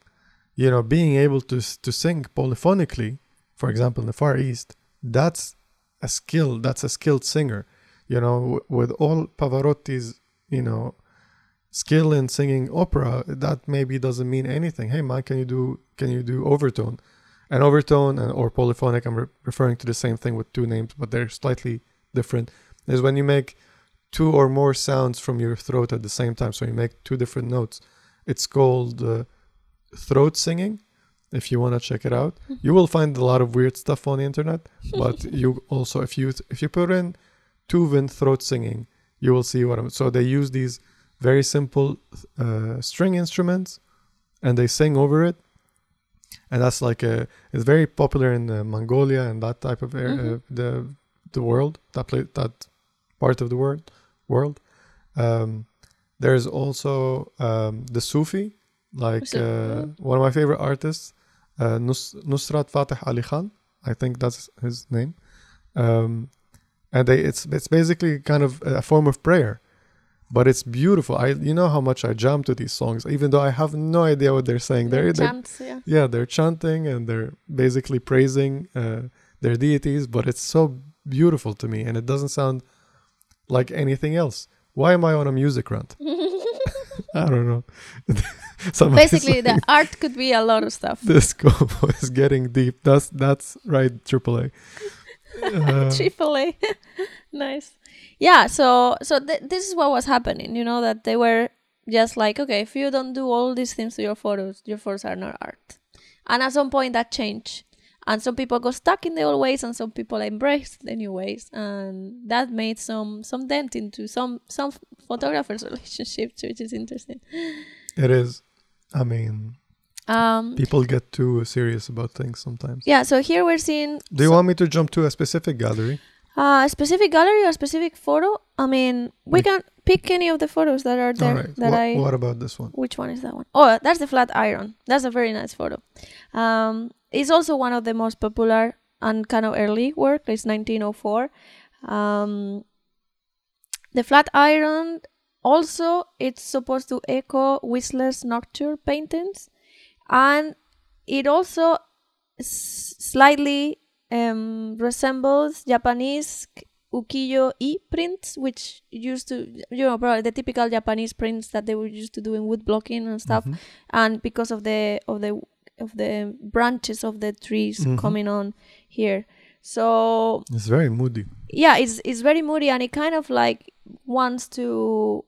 you know being able to to sing polyphonically for example in the far east that's a skill that's a skilled singer you know w- with all pavarotti's you know skill in singing opera that maybe doesn't mean anything hey man can you do can you do overtone and overtone and, or polyphonic i'm re- referring to the same thing with two names but they're slightly different is when you make two or more sounds from your throat at the same time. So you make two different notes. It's called uh, throat singing if you want to check it out. You will find a lot of weird stuff on the internet but you also if you if you put in tuvan throat singing you will see what i'm so they use these very simple uh, string instruments and they sing over it. And that's like a it's very popular in uh, mongolia and that type of area uh, Mhm. the the world that play that part of the world world. Um there's also um the sufi like uh, one of my favorite artists uh, Nus- nusrat fateh ali khan. I think that's his name. Um and they it's it's basically kind of a form of prayer but it's beautiful. I you know how much i jam to these songs even though i have no idea what they're saying. They're, they're Chants, yeah. yeah they're chanting and they're basically praising uh, their deities but it's so beautiful to me and it doesn't sound like anything else why am i on a music rant i don't know Basically, the art could be a lot of stuff. this combo is getting deep that's that's right aaa uh, Triple A. nice. Yeah, so so th- this is what was happening, you know, that they were just like, okay, if you don't do all these things to your photos, your photos are not art. And at some point that changed. And some people got stuck in the old ways and some people embraced the new ways. And that made some some dent into some some photographers' relationships, which is interesting. it is i mean Um people get too serious about things sometimes yeah, so here we're seeing do you want me to jump to a specific gallery Uh, a specific gallery or specific photo? I mean, we We- can pick any of the photos that are there. right That what, I. what about this one Which one is that one? Oh, that's the flat iron. That's a very nice photo. Um, it's also one of the most popular and kind of early work. It's 1904. Um, the flat iron also it's supposed to echo Whistler's Nocturne paintings, and it also s- slightly um, resembles Japanese ukiyo-e prints, which used to, you know, probably the typical Japanese prints that they were used to do in wood blocking and stuff. Mhm. And because of the of the of the branches of the trees Mhm. coming on here, so it's very moody yeah, it's it's very moody and it kind of like wants to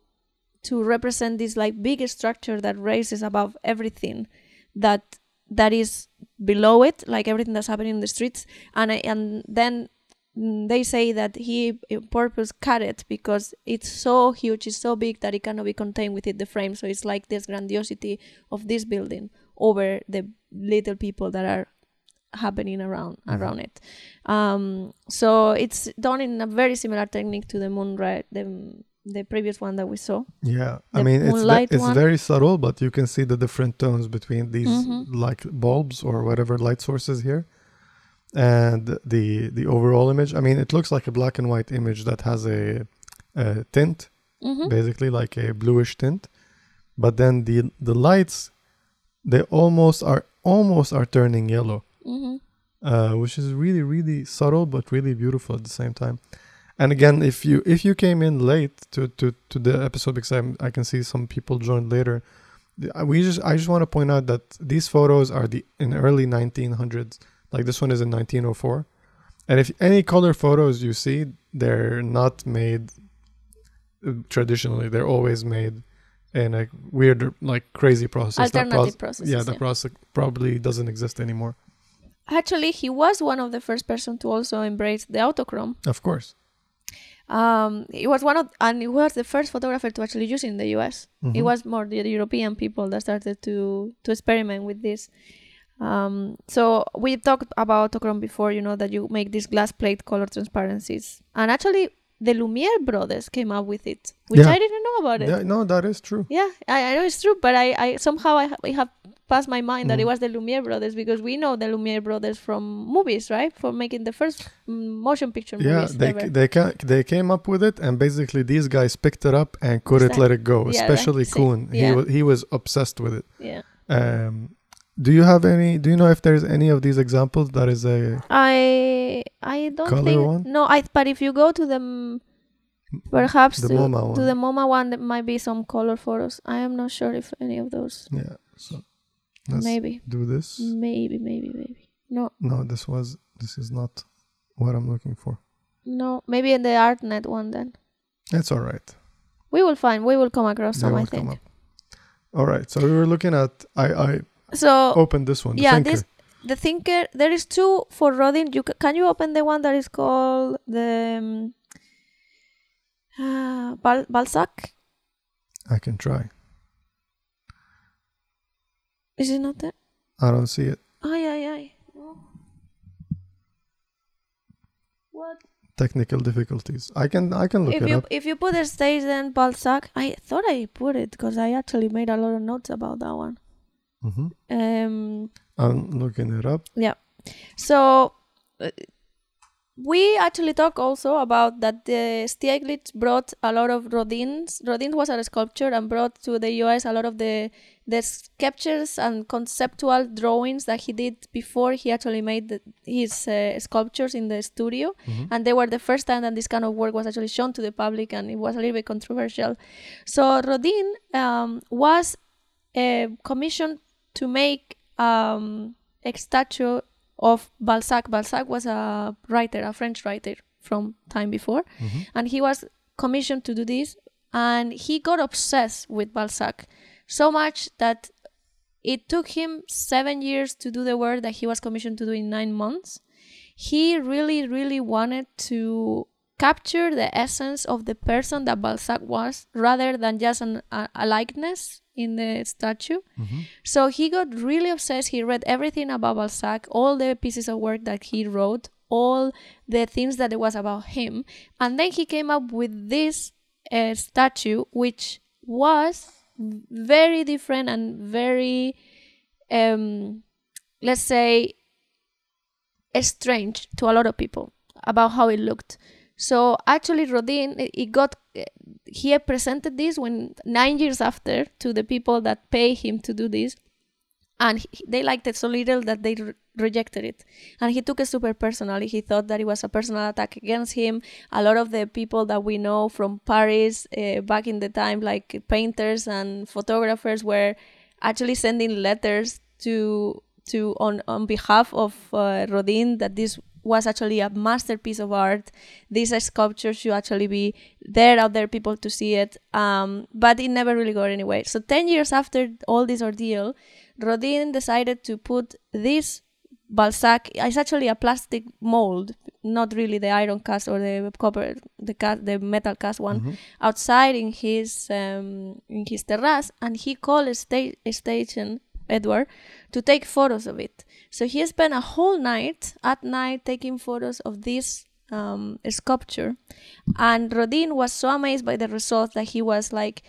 to represent this like big structure that raises above everything that that is below it, like everything that's happening in the streets, and I- and then mm, they say that he on purpose cut it because it's so huge, it's so big that it cannot be contained within the frame. So it's like this grandiosity of this building over the little people that are happening around Mhm. around it. Um, so it's done in a very similar technique to the moonrise, the the previous one that we saw. Yeah, I mean it's ve- it's one. very subtle, but you can see the different tones between these Mhm. like bulbs or whatever light sources here, and the the overall image. I mean, it looks like a black and white image that has a, a tint, Mm-hmm. basically like a bluish tint, but then the the lights, they almost are almost are turning yellow, Mm-hmm. uh, which is really really subtle but really beautiful at the same time. And again, if you if you came in late to to, to the episode because I'm, I can see some people joined later, we just I just want to point out that these photos are the in early 1900s. Like this one is in 1904, and if any color photos you see, they're not made uh, traditionally. They're always made in a weird, like crazy process. Alternative proce- processes. yeah, the yeah. process probably doesn't exist anymore. Actually, he was one of the first person to also embrace the autochrome. Of course. Um, he was one of, and it was the first photographer to actually use it in the U.S. It Mhm. was more the European people that started to to experiment with this. Um, so we talked about autochrome before, you know, that you make these glass plate color transparencies, and actually the Lumiere brothers came up with it, which Yeah. I didn't know about it. Yeah, no, that is true. Yeah, I, I know it's true, but I, I somehow I, ha- it have passed my mind that it Mhm. was the Lumiere brothers because we know the Lumiere brothers from movies, right? For making the first mm, motion picture Yeah, movies they ever. they ca- they came up with it, and basically these guys picked it up and couldn't Exactly. let it go. Yeah, especially See, Kuhn, he yeah. was he was obsessed with it. yeah, Um, do you have any? Do you know if there's any of these examples that is a I I don't Color think one? no. I but if you go to the perhaps the to, MoMA to the MoMA one, there might be some color photos. I am not sure if any of those. yeah? So let's maybe, do this. maybe, maybe, maybe. No, No, this was this is not what I'm looking for. no. Maybe in the ArtNet one then. that's all right. We will find. We will come across They some. I will come think. up. All right. So we were looking at. I I So opened this one. the yeah, Thinker. this the thinker. There is two for Rodin. You ca- can you open the one that is called the um, uh, Bal- Balzac? I can try. Is it not there? I don't see it. Ay, ay, ay. What? Technical difficulties. I can I can look if it you up. if you put a stage then Balzac, I thought I put it because I actually made a lot of notes about that one. Hmm Um. I'm looking it up. Yeah. So uh, we actually talk also about that the Stieglitz brought a lot of Rodin's. Rodin was a sculptor and brought to the US a lot of the the sketches and conceptual drawings that he did before he actually made the, his uh, sculptures in the studio. Mhm. And they were the first time that this kind of work was actually shown to the public, and it was a little bit controversial. So Rodin um, was uh, commissioned to make um, a statue of Balzac. Balzac was a writer, a French writer from time before, Mhm. and he was commissioned to do this, and he got obsessed with Balzac so much that it took him seven years to do the work that he was commissioned to do in nine months. He really, really wanted to capture the essence of the person that Balzac was rather than just an, a, a likeness in the statue. Mhm. So he got really obsessed. He read everything about Balzac, all the pieces of work that he wrote, all the things that it was about him. And then he came up with this uh, statue, which was very different and very, um, let's say, strange to a lot of people about how it looked. So actually, Rodin, it got he had presented this when nine years after to the people that pay him to do this, and he, they liked it so little that they re- rejected it. And he took it super personally. He thought that it was a personal attack against him. A lot of the people that we know from Paris uh, back in the time, like painters and photographers, were actually sending letters to to on on behalf of uh, Rodin that this was actually a masterpiece of art. This sculpture should actually be there out there, people to see it. Um, but it never really got anywhere. So ten years after all this ordeal, Rodin decided to put this Balzac. It's actually a plastic mold, not really the iron cast or the copper, the cast, the metal cast one, Mhm. outside in his um, in his terrace, and he called a, sta- a Steichen Edward to take photos of it. So he spent a whole night at night taking photos of this um, sculpture, and Rodin was so amazed by the results that he was like,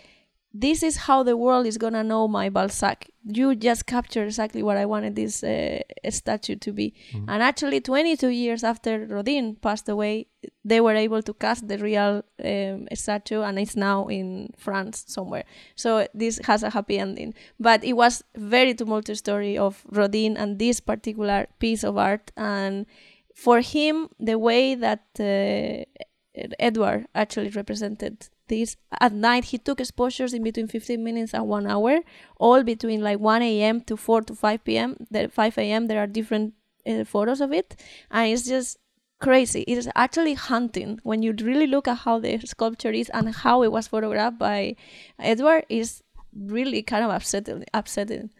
"This is how the world is gonna know my Balzac. You just captured exactly what I wanted this uh, statue to be." And actually, 22 years after Rodin passed away, they were able to cast the real um, statue, and it's now in France somewhere. So this has a happy ending. But it was very tumultuous story of Rodin and this particular piece of art, and for him, the way that uh, Edward actually represented this at night, he took exposures in between 15 minutes and one hour, all between like 1 a.m. to 4 to 5 p.m. The 5 a.m. There are different uh, photos of it, and it's just crazy. It is actually hunting when you really look at how the sculpture is and how it was photographed by Edward is really kind of upsetting. Upsetting.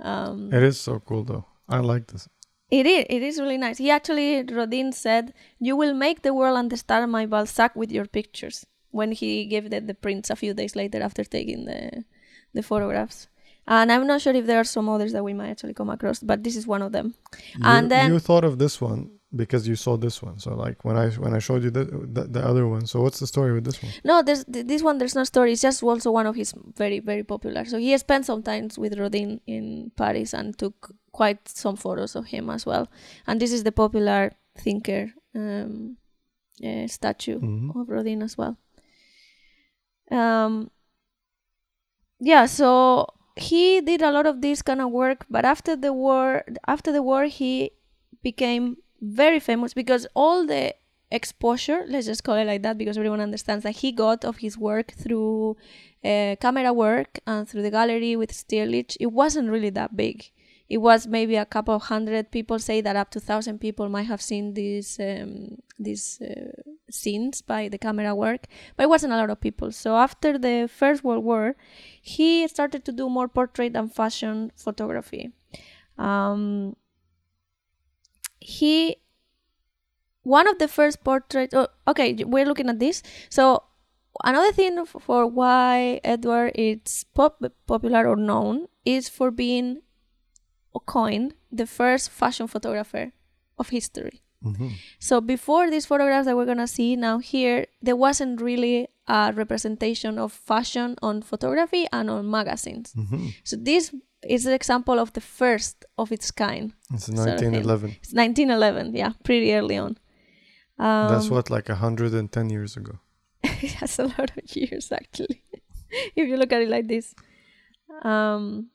Um, It is so cool though. I like this. it is. It is really nice. He actually, Rodin said, "You will make the world understand my Balzac with your pictures." When he gave the, the prints a few days later after taking the the photographs. And I'm not sure if there are some others that we might actually come across, but this is one of them. You, And then- you thought of this one. because you saw this one. So like when I when I showed you the the, the other one. So what's the story with this one? No, there's th- this one. There's no story. It's just also one of his very very popular. So he spent some time with Rodin in Paris and took quite some photos of him as well. And this is the popular thinker um, uh, statue Mhm. of Rodin as well. Um, yeah, so he did a lot of this kind of work, but after the war, after the war, he became very famous because all the exposure, let's just call it like that, because everyone understands that he got of his work through uh, camera work and through the gallery with Stieglitz, it wasn't really that big. It was maybe a couple of hundred people say that up to thousand people might have seen this um, these uh, scenes by the camera work, but it wasn't a lot of people. So after the First World War, he started to do more portrait and fashion photography. Um, he one of the first portraits. Oh, okay, we're looking at this. So another thing for why Edward is pop- popular or known is for being coined the first fashion photographer of history. Mhm. So before these photographs that we're gonna see now here, there wasn't really a representation of fashion on photography and on magazines. Mhm. So this is an example of the first of its kind. It's Sort of 1911. It's 1911, yeah, pretty early on. Um, That's what like 110 years ago. that's a lot of years actually, if you look at it like this. Um,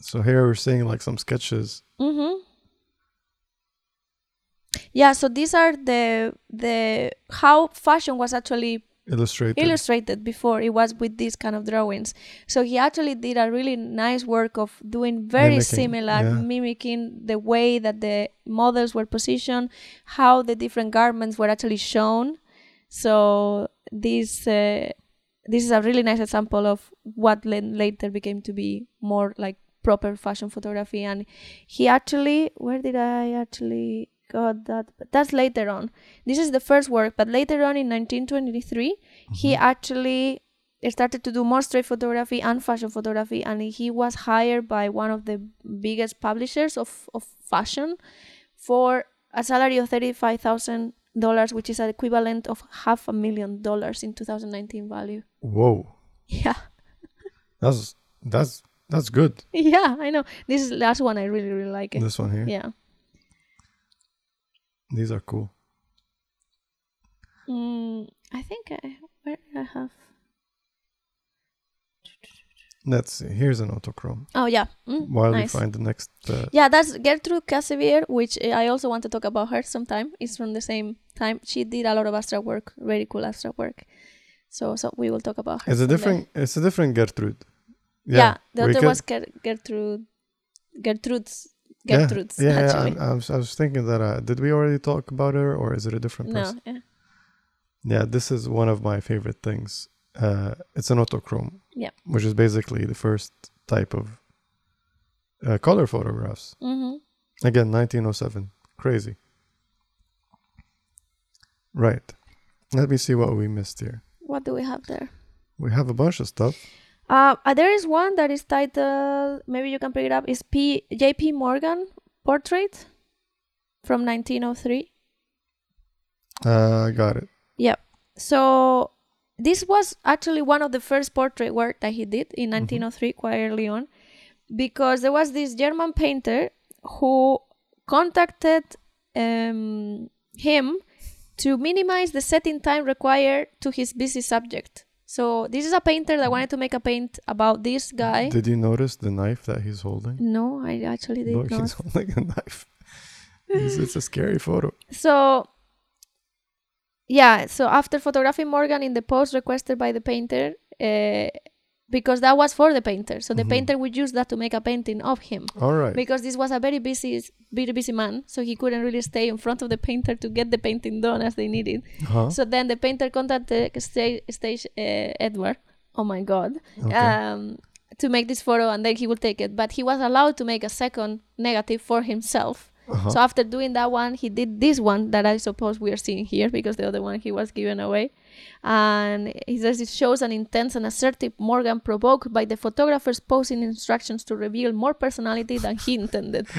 So here we're seeing like some sketches. Mm-hmm. Yeah, so these are the the how fashion was actually Illustrated. illustrated before it was with these kind of drawings. So he actually did a really nice work of doing very Mimicking, similar, yeah. mimicking the way that the models were positioned, how the different garments were actually shown. So this uh, this is a really nice example of what later became to be more like proper fashion photography. And he actually, where did I actually got that? But that's later on. This is the first work, but later on in 1923, he mm-hmm. actually started to do more street photography and fashion photography, and he was hired by one of the biggest publishers of, of fashion for a salary of thirty-five thousand dollars, which is an equivalent of half a million dollars in 2019 value. Whoa. Yeah, That's that's that's good. yeah, I know. This is the last one. I really, really like it. This one here. Yeah. These are cool. Mm, I think I where I have? Let's see. Here's an autochrome. Oh yeah, mm, While nice. we find the next. Uh, Yeah, that's Gertrude Käsebier, which uh, I also want to talk about her sometime. It's from the same time. She did a lot of abstract work, very cool abstract work. So, so we will talk about her. it's a different. It's a different Gertrude. Yeah, the other can- was Ger- Gertrude, Gertrude's, Yeah, Gertrude's Yeah, yeah, actually. I, I, was, I was thinking that. Uh, did we already talk about her, or is it a different no, person? yeah. Yeah, this is one of my favorite things. Uh, it's an autochrome. Yeah. Which is basically the first type of uh, color photographs. hmm Again, 1907. Crazy. Right. Let me see what we missed here. What do we have there? We have a bunch of stuff. Uh, uh, there is one that is titled. Maybe you can pick it up. Is P J.P. Morgan portrait from 1903. Uh, I got it. Yeah. So this was actually one of the first portrait work that he did in 1903, quite early on, because there was this German painter who contacted um, him to minimize the setting time required to his busy subject. So this is a painter that wanted to make a paint about this guy. Did you notice the knife that he's holding? no, I actually did Look, not. he's holding a knife. It's, it's a scary photo. So, yeah, so after photographing Morgan in the pose requested by the painter, uh, because that was for the painter, so the Mhm. painter would use that to make a painting of him. All right. Because this was a very busy, very busy man, so he couldn't really stay in front of the painter to get the painting done as they needed. Huh? So then the painter contacted stage, stage uh, Edward. Oh my God! Okay. Um, to make this photo, and then he would take it. But he was allowed to make a second negative for himself. Uh-huh. So after doing that one, he did this one that I suppose we are seeing here because the other one he was given away. And he says it shows an intense and assertive Morgan provoked by the photographer's posing instructions to reveal more personality than he intended.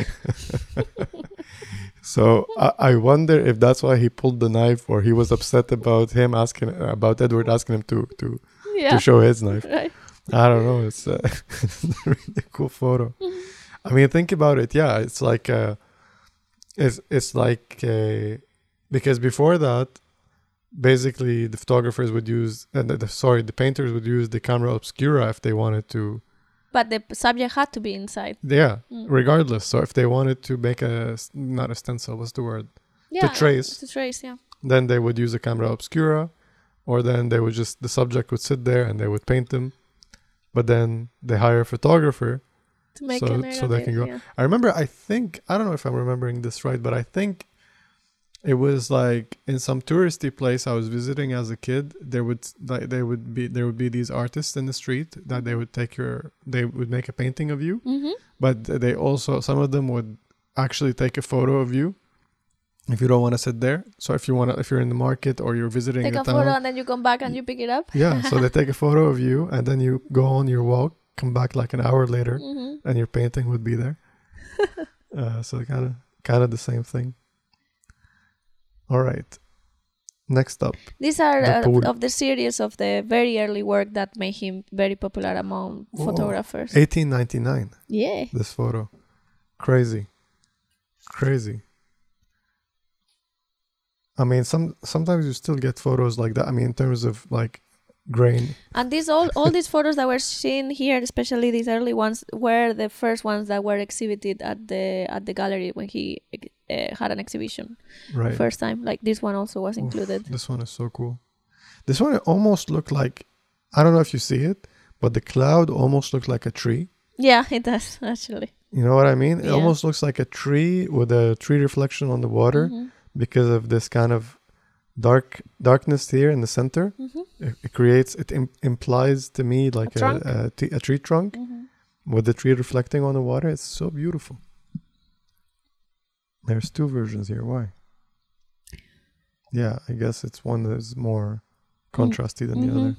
So I, I wonder if that's why he pulled the knife, or he was upset about him asking about Edward asking him to to, Yeah. to show his knife. Right. I don't know. It's a, it's a really cool photo. I mean, think about it. Yeah, it's like uh it's it's like a, because before that, basically the photographers would use, uh, the, the, sorry, the painters would use the camera obscura if they wanted to. But the subject had to be inside. Yeah, Mm. regardless. So if they wanted to make a not a stencil, what's the word? Yeah. to trace. To trace, yeah. Then they would use a camera obscura, or then they would just the subject would sit there and they would paint them. But then they hire a photographer To make So- a so they can go- yeah. I remember, I think, I don't know if I'm remembering this right, but I think it was like in some touristy place I was visiting as a kid. There would like they would be there would be these artists in the street that they would take your they would make a painting of you, Mm-hmm. but they also some of them would actually take a photo of you if you don't want to sit there. So if you want to, if you're in the market or you're visiting Take a a town, photo and then you come back and you pick it up. yeah. So they take a photo of you and then you go on your walk, come back like an hour later, Mm-hmm. and your painting would be there. uh, so kind of kind of the same thing. All right. Next up, These are The uh, of the series of the very early work that made him very popular among Whoa. photographers. 1899. Yeah. This photo, crazy, crazy. I mean, some sometimes you still get photos like that. I mean, in terms of like grain. And these all all these photos that were seen here, especially these early ones, were the first ones that were exhibited at the at the gallery when he uh, had an exhibition Right. first time. Like this one also was Oof, included. This one is so cool. This one almost looked like I don't know if you see it, but the cloud almost looked like a tree. Yeah, it does actually. You know what I mean? It Yeah. almost looks like a tree with a tree reflection on the water Mhm, because of this kind of dark darkness here in the center. mhm, It, it creates it Im- implies to me like a, trunk? a, t- a tree trunk mhm. with the tree reflecting on the water. It's so beautiful. There's two versions here. Why? Yeah, I guess it's one that is more contrasty than the Mhm. other.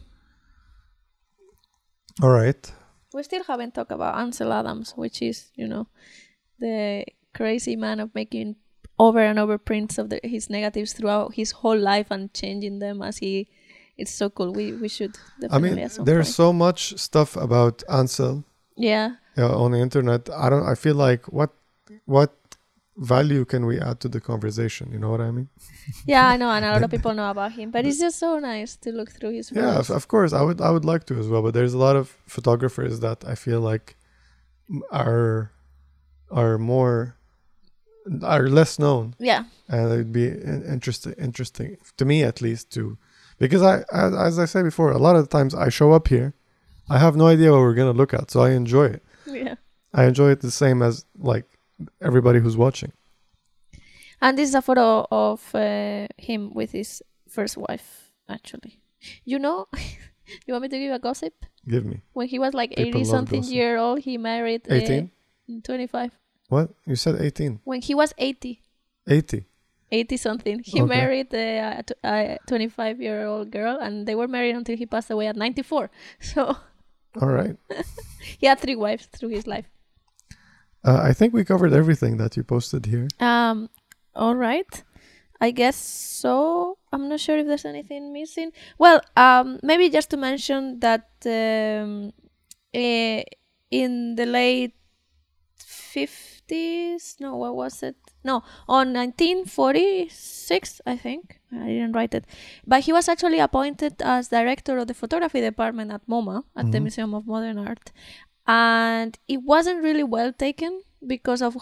All right. We still haven't talked about Ansel Adams, which is, you know, the crazy man of making over and over prints of the, his negatives throughout his whole life and changing them as he. It's so cool. We we should I mean, there's point. so much stuff about Ansel yeah, uh, on the internet. I don't. I feel like what what value can we add to the conversation? You know what I mean? yeah, I know, and a lot of people know about him, but it's just so nice to look through his. Yeah, of, of course. I would I would like to as well, but there's a lot of photographers that I feel like are are more are less known, yeah, and it'd be interesting interesting to me at least to because I as, as I said before, a lot of times I show up here, I have no idea what we're gonna look at, so I enjoy it. yeah. I enjoy it the same as like everybody who's watching. And this is a photo of uh, him with his first wife, actually. You know, you want me to give a gossip? Give me When he was like People 80 something year old, he married uh, 18. 25. What you said? 18, When he was 80, 80. 80 something, he Okay. married a, a 25 year old girl and they were married until he passed away at 94. So All right. he had three wives through his life. Uh, I think we covered everything that you posted here. Um, all right. I guess so. I'm not sure if there's anything missing. Well, um, maybe just to mention that um, eh, in the late 50s, no, what was it? No, on 1946, I think. I didn't write it. But he was actually appointed as director of the photography department at MoMA, at the Mhm. Museum of Modern Art. And it wasn't really well taken because of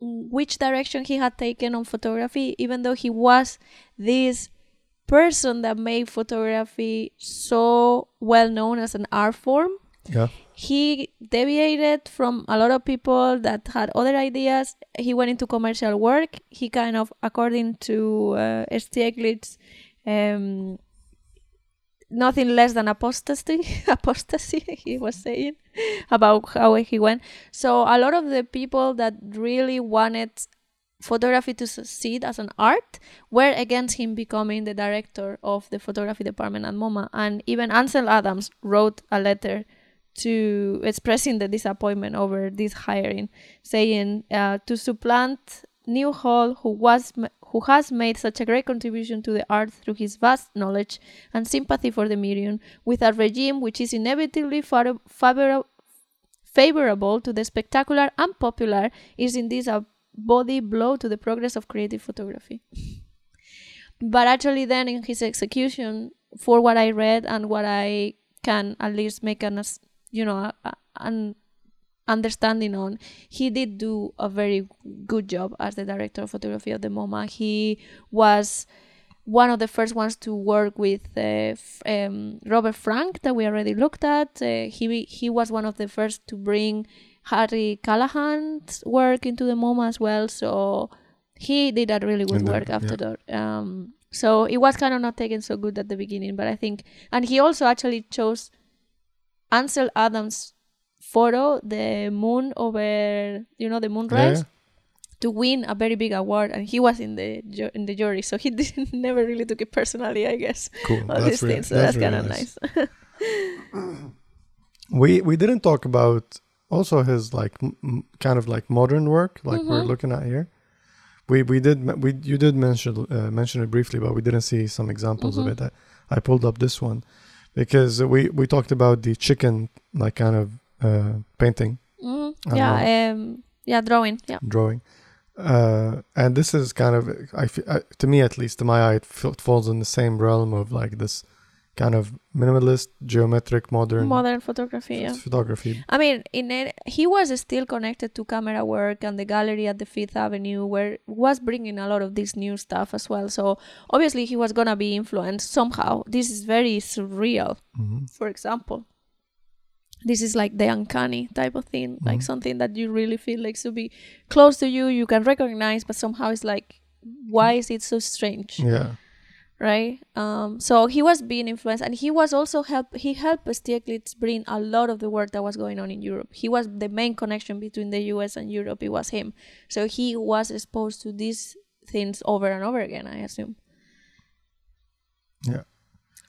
which direction he had taken on photography, even though he was this person that made photography so well known as an art form Yeah. He deviated from a lot of people that had other ideas. He went into commercial work. He kind of, according to uh, Stieglitz, um, nothing less than apostasy. apostasy, he was saying about how he went. So a lot of the people that really wanted photography to succeed as an art were against him becoming the director of the photography department at MoMA. And even Ansel Adams wrote a letter to expressing the disappointment over this hiring, saying uh, to supplant Newhall, who was who has made such a great contribution to the art through his vast knowledge and sympathy for the medium, with a regime which is inevitably far- favor- favorable to the spectacular and popular, is indeed a body blow to the progress of creative photography. but actually, then in his execution, for what I read and what I can at least make an, you know, an understanding on, he did do a very good job as the director of photography of the MoMA. He was one of the first ones to work with uh, f- um, Robert Frank that we already looked at. Uh, he he was one of the first to bring Harry Callahan's work into the MoMA as well. So he did a really good And then- work after that. Um, so it was kind of not taken so good at the beginning, but I think, and he also actually chose Ansel Adams' photo, the moon over, you know, the moonrise, Yeah. to win a very big award, and he was in the ju- in the jury, so he didn't never really took it personally, I guess. Cool. All That's these really, things, so that's, really kind of nice. We we didn't talk about also his like m- kind of like modern work like we're Mhm. looking at here. We we did we you did mention uh, mention it briefly, but we didn't see some examples Mhm. of it. I, I pulled up this one because we we talked about the chicken like kind of uh, painting Mhm. I Yeah, um, yeah, drawing. Yeah. drawing. Uh, and this is kind of, I, I, to me at least, to my eye, it, f- it falls in the same realm of like this kind of minimalist, geometric, modern, Modern photography. Yeah. photography. I mean, in it, he was still connected to camera work and the gallery at the Fifth Avenue, where was bringing a lot of this new stuff as well. So obviously, he was gonna be influenced somehow. This is very surreal. hmm For example, this is like the uncanny type of thing, like Mhm. something that you really feel like to be close to you, you can recognize, but somehow it's like, why is it so strange? Yeah. Right? Um so he was being influenced and he was also help he helped Stieglitz bring a lot of the work that was going on in Europe. He was the main connection between the US and Europe. It was him. So he was exposed to these things over and over again I assume. Yeah.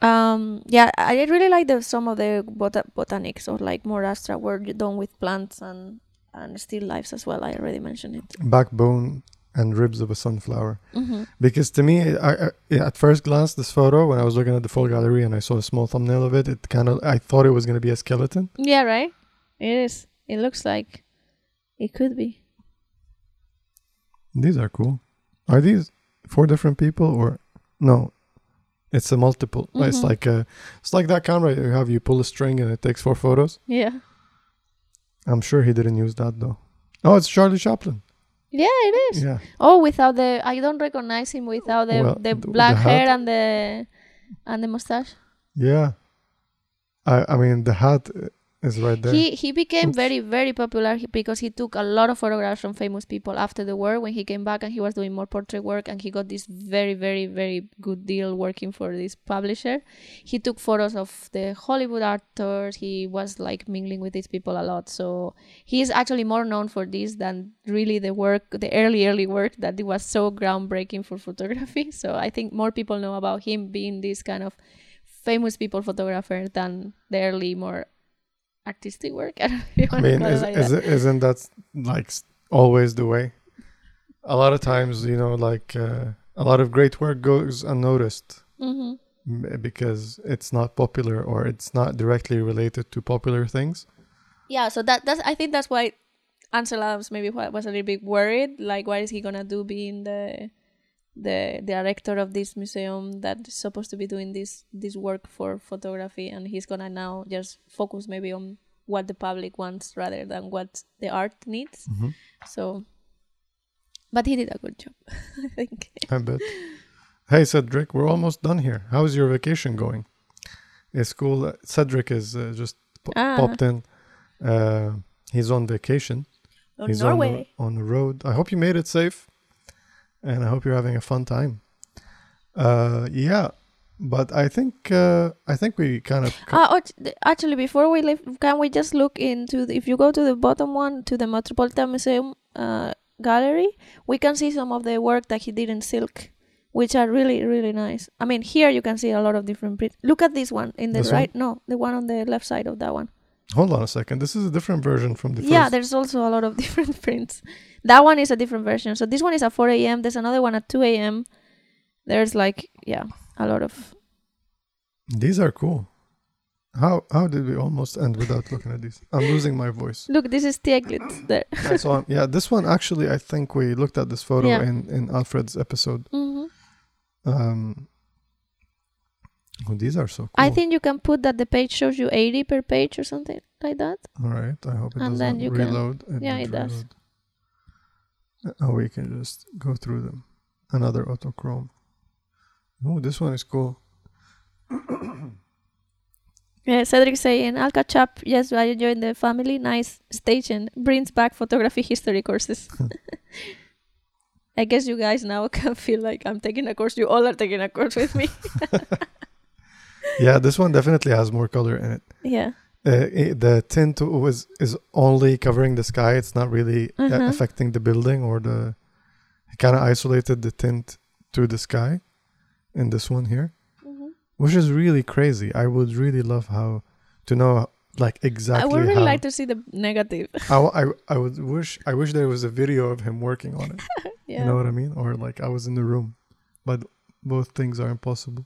um yeah I really like the some of the bota- botanics or like more abstract work done with plants and and still lifes as well. I already mentioned it. Backbone and ribs of a sunflower. mm-hmm. Because to me, I, I at first glance, this photo, when I was looking at the full gallery and I saw a small thumbnail of it, it kind of, I thought it was going to be a skeleton. yeah right it is it looks like it could be These are cool. Are these four different people or no? It's a multiple. It's Mhm. like a, it's like that camera you have. You pull a string and it takes four photos. yeah I'm sure he didn't use that though. Oh, it's Charlie Chaplin. Yeah, it is. Yeah, Oh, without the I don't recognize him without the Well, the black the hair and the and the mustache. yeah. I I mean the hat is right there. He he became very very popular because he took a lot of photographs from famous people after the war when he came back and he was doing more portrait work and he got this very very very good deal working for this publisher. He took photos of the Hollywood actors. He was like mingling with these people a lot. So he is actually more known for this than really the work, the early early work that it was so groundbreaking for photography. So I think more people know about him being this kind of famous people photographer than the early more artistic work. I don't know I mean, is, like is that. isn't that like always the way? A lot of times, you know, like uh, a lot of great work goes unnoticed Mhm. because it's not popular or it's not directly related to popular things. Yeah, so that that's I think that's why Ansel Adams maybe was a little bit worried. Like, what is he gonna do being the the director of this museum that is supposed to be doing this this work for photography, and he's gonna now just focus maybe on what the public wants rather than what the art needs. Mhm. So, but he did a good job, I think. I bet. Hey, Cedric, we're almost done here. How's your vacation going? It's cool. Cedric is uh, just po- Ah. popped in. Uh, he's on vacation. Oh, he's Norway. On, the, on the road. I hope you made it safe, and I hope you're having a fun time. Uh, yeah, but I think uh, I think we kind of oh, th- actually, before we leave, can we just look into the, if you go to the bottom one to the Metropolitan Museum uh, gallery, we can see some of the work that he did in silk, which are really really nice. I mean, here you can see a lot of different prints. Look at this one in the This one? right, no, the one on the left side of that one. Hold on a second. This is a different version from the yeah, first. there's also a lot of different prints. That one is a different version. So this one is at 4 a.m. There's another one at 2 a.m. There's like, yeah, a lot of. These are cool. How how did we almost end without looking at these? I'm losing my voice. Look, this is Stieglitz there. I saw. Yeah, this one actually, I think we looked at this photo Yeah. in in Alfred's episode. hmm Um, oh, these are so cool. I think you can put that the page shows you 80 per page or something like that. All right. I hope it And does then you can- reload. yeah, it does. reload. Uh, Oh, we can just go through them. Another autochrome. Oh, this one is cool. Yeah, Cedric saying, I'll catch up. Yes, I joined the family. Nice station. Brings back photography history courses. I guess you guys now can feel like I'm taking a course. You all are taking a course with me. Yeah, this one definitely has more color in it. yeah. Uh, it, the tint was is only covering the sky. It's not really uh, Uh-huh. affecting the building or the. Kind of isolated the tint to the sky, in this one here, Mhm. which is really crazy. I would really love how to know like exactly. I would really how, like to see the negative. I, I, I would wish I wish there was a video of him working on it. yeah. You know what I mean? Or like I was in the room, but both things are impossible.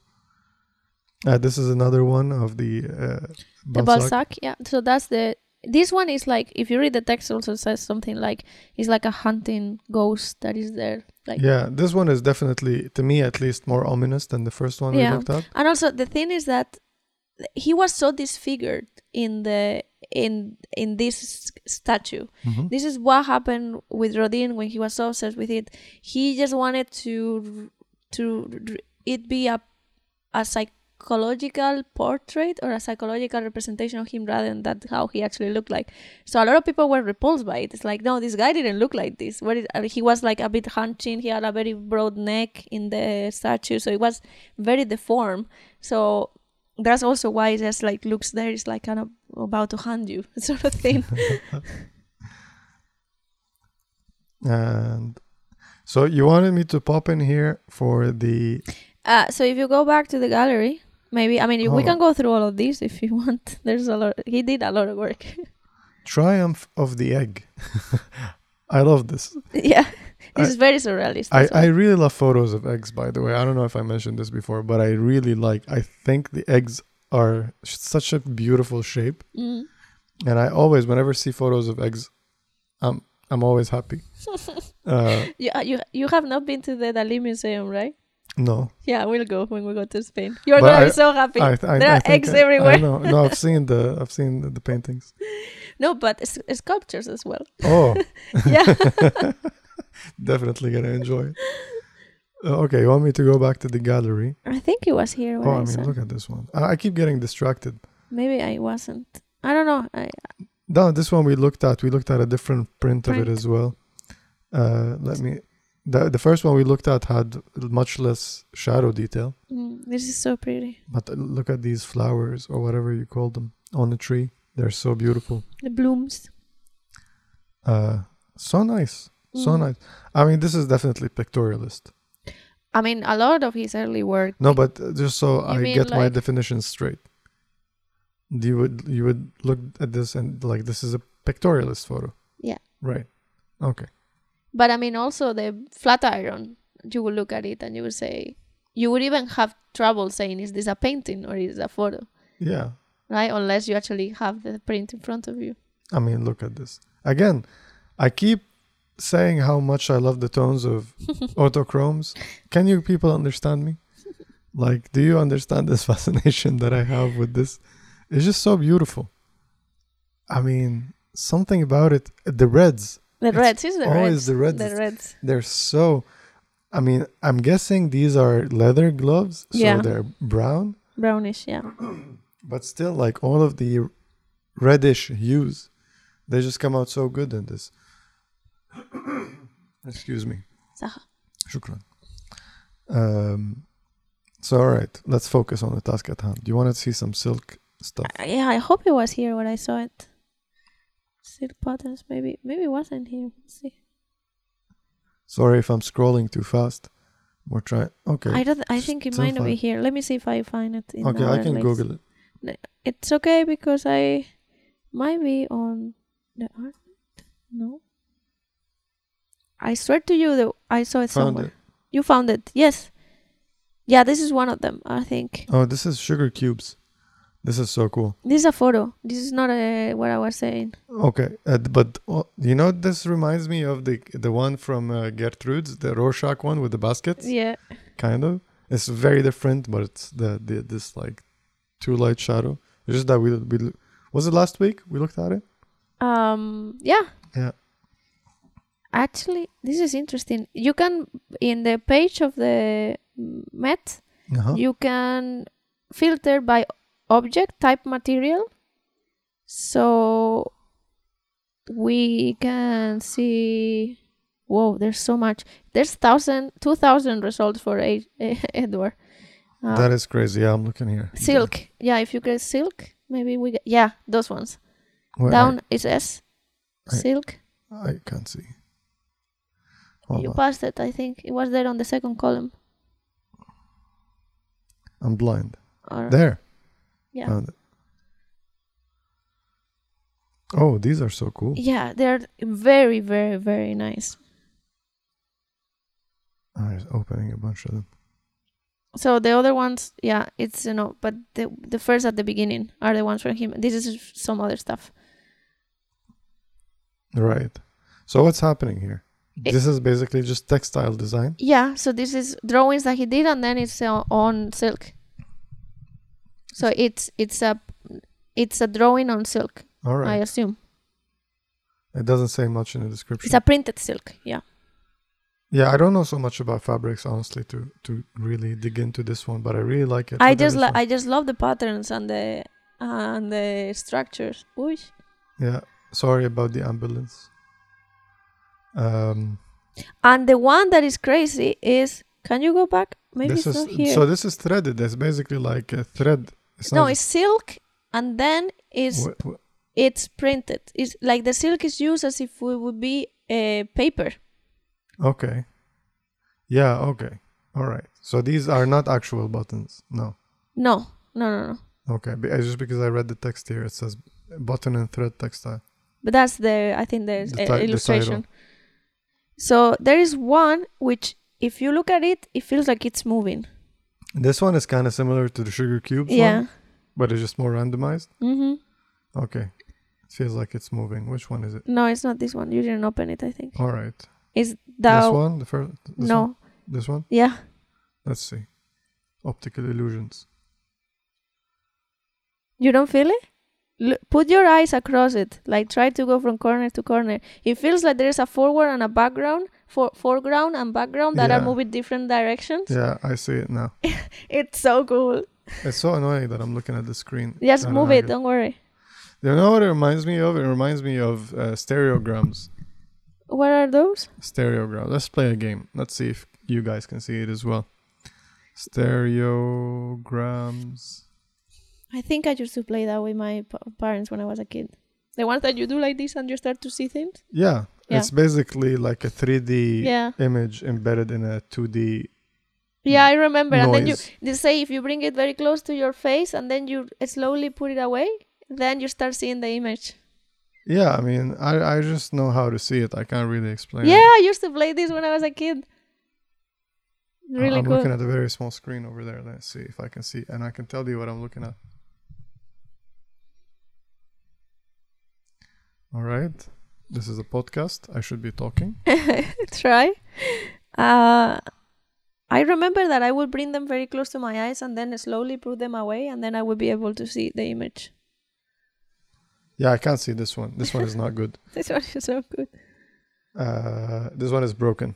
Uh, this is another one of the uh, the Balzac. Yeah. So that's the. This one is like if you read the text, also says something like it's like a hunting ghost that is there. Like Yeah, this one is definitely, to me at least, more ominous than the first one Yeah. we looked at. and also the thing is that he was so disfigured in the in in this statue. Mhm. This is what happened with Rodin when he was so obsessed with it. He just wanted to to it be a a psychological portrait or a psychological representation of him rather than that how he actually looked like. So a lot of people were repulsed by it. It's like no, this guy didn't look like this. What is, uh, he was like a bit hunching. He had a very broad neck in the statue, so it was very deformed. So that's also why it just like looks there. It's like kind of about to hand you sort of thing. And so you wanted me to pop in here for the. Uh, so if you go back to the gallery, maybe I mean we Hold can go through all of these if you want. There's a lot. He did a lot of work. Triumph of the Egg. I love this. yeah, I- it's very surrealist. I, I really love photos of eggs, by the way. I don't know if I mentioned this before, but I really like, I think the eggs are such a beautiful shape. Mm. And I always, whenever see photos of eggs, I'm, I'm always happy. Uh, you, uh, you you have not been to the Dali Museum, right? No. Yeah, we'll go when we go to Spain. You're But gonna I- be so happy. I, I, there are eggs everywhere. No, I've seen the, I've seen the, the paintings. no, but sculptures as well. Oh, yeah. definitely gonna enjoy it. Uh, okay, you want me to go back to the gallery? I think it was here Oh, I, I mean, saw. look at this one. I, I keep getting distracted. Maybe I wasn't. I don't know. I, No, this one we looked at. We looked at a different print, of it as well. Uh, let me. The the first one we looked at had much less shadow detail, mm, this is so pretty. but look at these flowers or whatever you call them on the tree. They're so beautiful. The blooms. Uh, so nice, so Mm. nice. I mean, this is definitely pictorialist. I mean, a lot of his early work. No, but uh, just so I get my like- definition straight, you would you would look at this and like this is a pictorialist photo. Yeah. Right. Okay. But I mean, also the flat iron. You would look at it and you would say, you would even have trouble saying, is this a painting or is it a photo? Yeah. Right? Unless you actually have the print in front of you. I mean, look at this. Again, I keep saying how much I love the tones of autochromes. Can you people understand me? Like, do you understand this fascination that I have with this? It's just so beautiful. I mean, something about it. The reds, The reds is the always reds. the reds. The reds. they're so. I mean, I'm guessing these are leather gloves, so Yeah. they're brown, Brownish, yeah. but still, like all of the reddish hues, they just come out so good in this. Excuse me. Saha. Shukran. Um, so, all right, let's focus on the task at hand. Do you want to see some silk stuff? Uh, yeah, I hope it was here when I saw it. Silk patterns, maybe. Maybe it wasn't here. Let's see. Sorry if I'm scrolling too fast. We're trying. Okay. I don't. I think it might not be here. Let me see if I find it. In okay, I can links. Google it. It's okay because I Might be on the art. No. I swear to you that I saw it Found somewhere. it. You found it. Yes. Yeah, this is one of them, I think. Oh, this is sugar cubes. This is so cool. This is a photo. This is not a, what I was saying. Okay, uh, but uh, you know this reminds me of the the one from uh, Gertrude's, the Rorschach one with the baskets. Yeah. Kind of. It's very different, but it's the, the this like two light shadow. It's just that we we was it last week we looked at it. Um yeah. Yeah. Actually, this is interesting. You can in the page of the Met, Uh-huh. you can filter by object type material. So we can see whoa, there's so much. There's thousand, two thousand results for a, Edward. Uh, that is crazy. Yeah, I'm looking here. silk. Yeah, if you get silk, maybe we get yeah, those ones. Down is S. I- Silk. I, I can't see. Hold you on. passed it, I think. It was there on the second column. I'm blind. There. Yeah. Found it. Oh, these are so cool. Yeah, they're very, very, very nice. I was opening a bunch of them. So the other ones, yeah, it's you know, but the the first at the beginning are the ones from him. This is some other stuff. Right. So what's happening here? It- this is basically just textile design. Yeah, so this is drawings that he did, and then it's uh, on silk. So it's it's a it's a drawing on silk. All I assume It doesn't say much in the description. it's a printed silk. Yeah. yeah, I don't know so much about fabrics honestly to to really dig into this one, but I really like it. I just I just love the patterns and the and the structures. Ooh. Yeah. Sorry about the ambulance. Um And the one that is crazy is can you go back? Maybe this it's is not here. so this is threaded. It's basically like a thread. It's no, it's silk and then it's wh- wh- it's printed. It's like the silk is used as if it would be a paper. Okay. Yeah, okay. All right. So these are not actual buttons. No. No, no, no, no. Okay. Uh, Just because I read the text here, it says button and thread textile. But that's the I think the, The uh, ti- the illustration. So there is one which, if you look at it, it feels like it's moving. This one is kind of similar to the sugar cubes yeah. one, but it's just more randomized. Mm-hmm. Okay. It feels like it's moving. Which one is it? No, it's not this one. You didn't open it. I think All right. it's This one, the first. This no. One? This one. Yeah. Let's see. Optical illusions. You don't feel it? L- put your eyes across it. Like try to go from corner to corner. It feels like there is a forward and a background, for foreground and background that are moving different directions. Yeah, I see it now. It's so cool. It's so annoying that I'm looking at the screen. Just move it. Don't worry. You know what it reminds me of? It reminds me of uh, stereograms. What are those? Stereograms. Let's play a game. Let's see if you guys can see it as well. Stereograms. I think I used to play that with my p- parents when I was a kid. The ones that you do like this and you start to see things. Yeah, Yeah. it's basically like a 3D Yeah. image embedded in a 2D Yeah, I remember. And then you they say if you bring it very close to your face and then you slowly put it away, then you start seeing the image. Yeah, I mean, I, I just know how to see it. I can't really explain Yeah, it. I used to play this when I was a kid. Really I'm cool. looking at a very small screen over there. Let's see if I can see, and I can tell you what I'm looking at. All right, this is a podcast. I should be talking. Try. Uh, I remember that I would bring them very close to my eyes and then slowly pull them away, and then I would be able to see the image. Yeah, I can't see this one. This one is not good. This one is so good. Uh, this one is broken.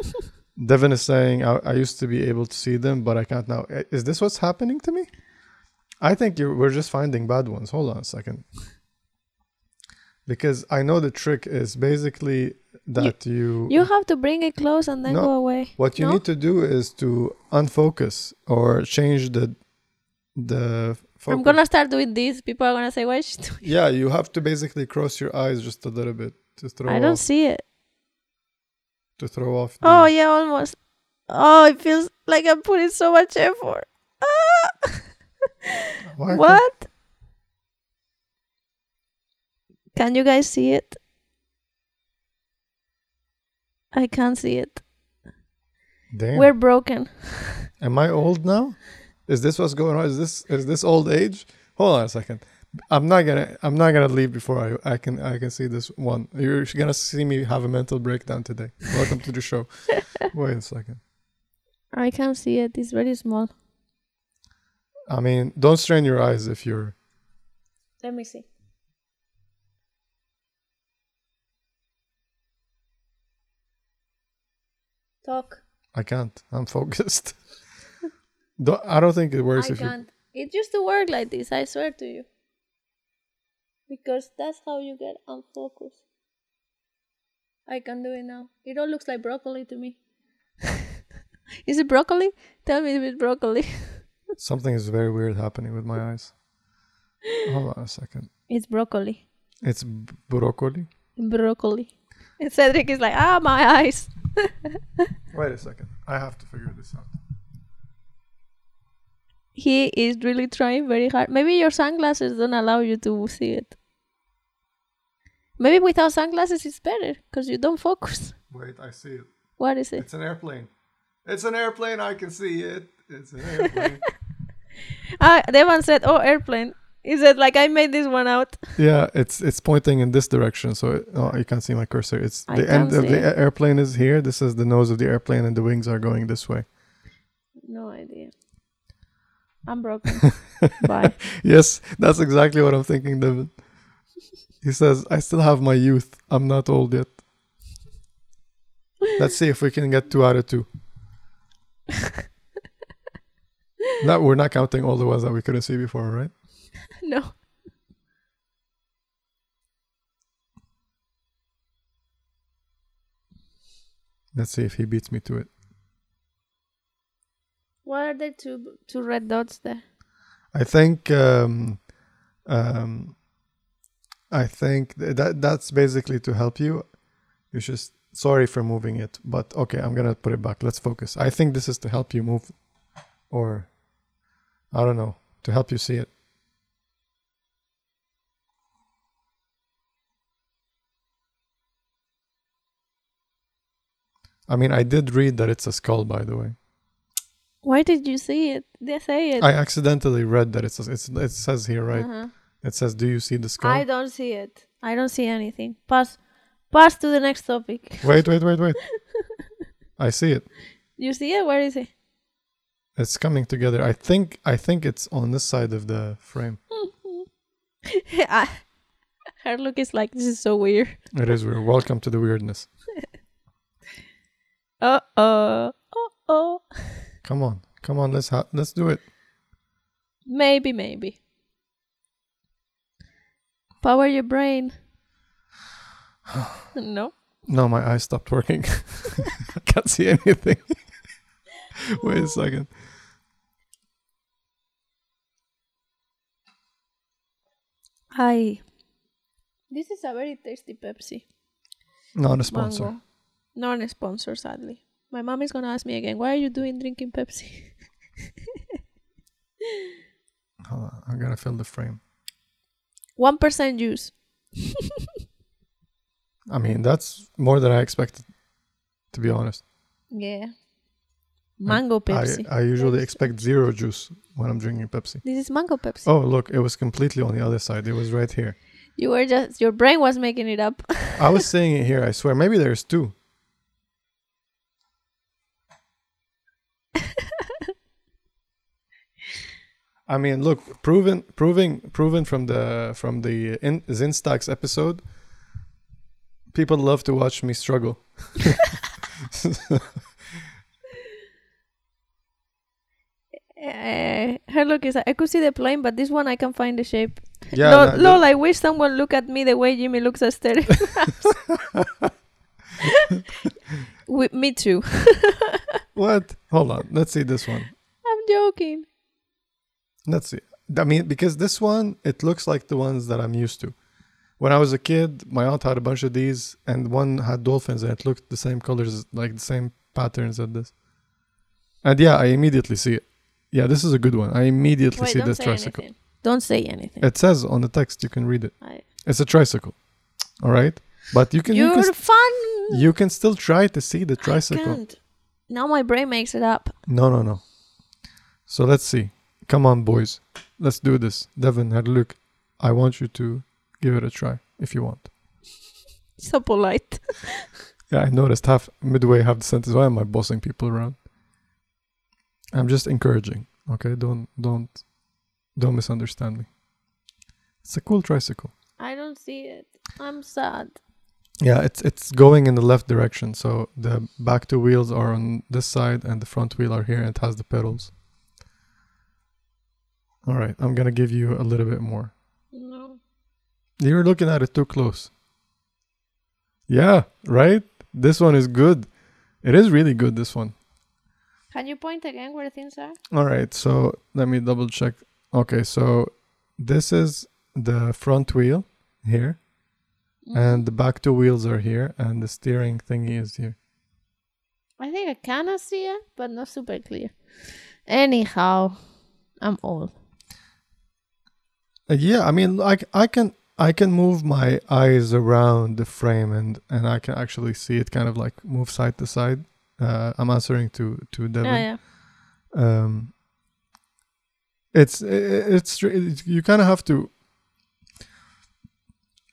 Devin is saying I, I used to be able to see them, but I can't now. Is this what's happening to me? I think you're, we're just finding bad ones. Hold on a second. Because I know the trick is basically that you, You have to bring it close and then No. go away. what you no? need to do is to unfocus or change the the focus. I'm gonna start doing this. People are gonna say, "Why is she doing?" Yeah, you have to basically cross your eyes just a little bit to throw I don't off, see it. to throw off. the- Oh yeah, almost. Oh, it feels like I'm putting so much effort. Ah! What? Can you guys see it? I can't see it. Damn. We're broken. Am I old now? Is this what's going on? Is this is this old age? Hold on a second. I'm not gonna I'm not gonna leave before I I can I can see this one. You're gonna see me have a mental breakdown today. Welcome to the show. Wait a second. I can't see it. It's very small. I mean, don't strain your eyes if you're Let me see. Talk. I can't. I'm focused. don't, I don't think it works I if can't. It used to work like this, I swear to you. Because that's how you get unfocused. I can do it now. It all looks like broccoli to me. is it broccoli? Tell me if it's broccoli. something is very weird happening with my eyes. Hold on a second. It's broccoli. It's b- broccoli. Broccoli. And Cedric is like, ah, my eyes. Wait a second. I have to figure this out. He is really trying very hard. Maybe your sunglasses don't allow you to see it. Maybe without sunglasses it's better because you don't focus. Wait, I see it. What is it? It's an airplane. It's an airplane. I can see it. It's an airplane. Ah, Devin said, "Oh, airplane." He said, "Like I made this one out." yeah, it's it's pointing in this direction. So it, oh, you can't see my cursor. It's I the end of the it. airplane is here. This is the nose of the airplane, and the wings are going this way. No idea. I'm broken. Bye. Yes, that's exactly what I'm thinking, David. He says, "I still have my youth. I'm not old yet." Let's see if we can get two out of two. no, we're not counting all the ones that we couldn't see before, right? No. Let's see if he beats me to it. Why are there two two red dots there? I think um, um, I think th- that that's basically to help you. You just sorry for moving it, but okay, I'm gonna put it back. Let's focus. I think this is to help you move, or I don't know, to help you see it. I mean, I did read that it's a skull, by the way. Why did you see it? They say it. I accidentally read that it's it's it says here right. Uh-huh. It says, "Do you see the skull?" I don't see it. I don't see anything. Pass. Pass to the next topic. Wait, wait, wait, wait. I see it. You see it? Where is it? It's coming together. I think I think it's on this side of the frame. Her look is like this is so weird. It is weird. Welcome to the weirdness. Uh oh. Uh oh. Come on. Come on, let's ha- let's do it. Maybe, maybe. Power your brain. no. No, my eyes stopped working. I can't see anything. Wait a second. Hi. This is a very tasty Pepsi. Not a sponsor. Mango. Not a sponsor, sadly. My mom is gonna ask me again, why are you doing drinking Pepsi? Hold on. I'm gonna fill the frame. One percent juice. I mean, that's more than I expected. To be honest, Yeah. Mango Pepsi. I, I usually Pepsi. expect zero juice when I'm drinking Pepsi. this is mango Pepsi. Oh, look, it was completely on the other side. It was right here. You were just your brain was making it up. I was saying it here. I swear. Maybe there's two. I mean, look, proven, proving, proven from the from the in, Zinstacks episode. People love to watch me struggle. Uh, her look is I could see the plane, but this one I can find the shape. Yeah, lol, no, lol, I wish someone look at me the way Jimmy looks at Stereo. With me too. what? Hold on. Let's see this one. I'm joking. Let's see. I mean, because this one, it looks like the ones that I'm used to. When I was a kid, my aunt had a bunch of these, and one had dolphins, and it looked the same colors, like the same patterns as this. And yeah, I immediately see it. Yeah, this is a good one. I immediately Wait, see this tricycle. anything. Don't say anything. It says on the text, you can read it. I, It's a tricycle. All right, but you can you You're can, fun. you can still try to see the I tricycle. can't. Now my brain makes it up. No, no, no. So let's see. Come on, boys. Let's do this. Devin, had a look. I want you to give it a try if you want. So polite. Yeah, I noticed half midway half the sentence. Why am I bossing people around? I'm just encouraging. Okay, don't don't don't misunderstand me. It's a cool tricycle. I don't see it. I'm sad. Yeah, it's it's going in the left direction. So the back two wheels are on this side and the front wheel are here and it has the pedals. All right, I'm gonna give you a little bit more. No. You're looking at it too close. Yeah, right? This one is good. It is really good, this one. Can you point again where things are? All right, so let me double check. Okay, so this is the front wheel here, Mm. and the back two wheels are here, and the steering thingy is here. I think I kinda see it, but not super clear. Anyhow, I'm old. Yeah, I mean, like I can I can move my eyes around the frame, and and I can actually see it kind of like move side to side. Uh, I'm answering to to Devin. Yeah, yeah. um it's it's, it's you kind of have to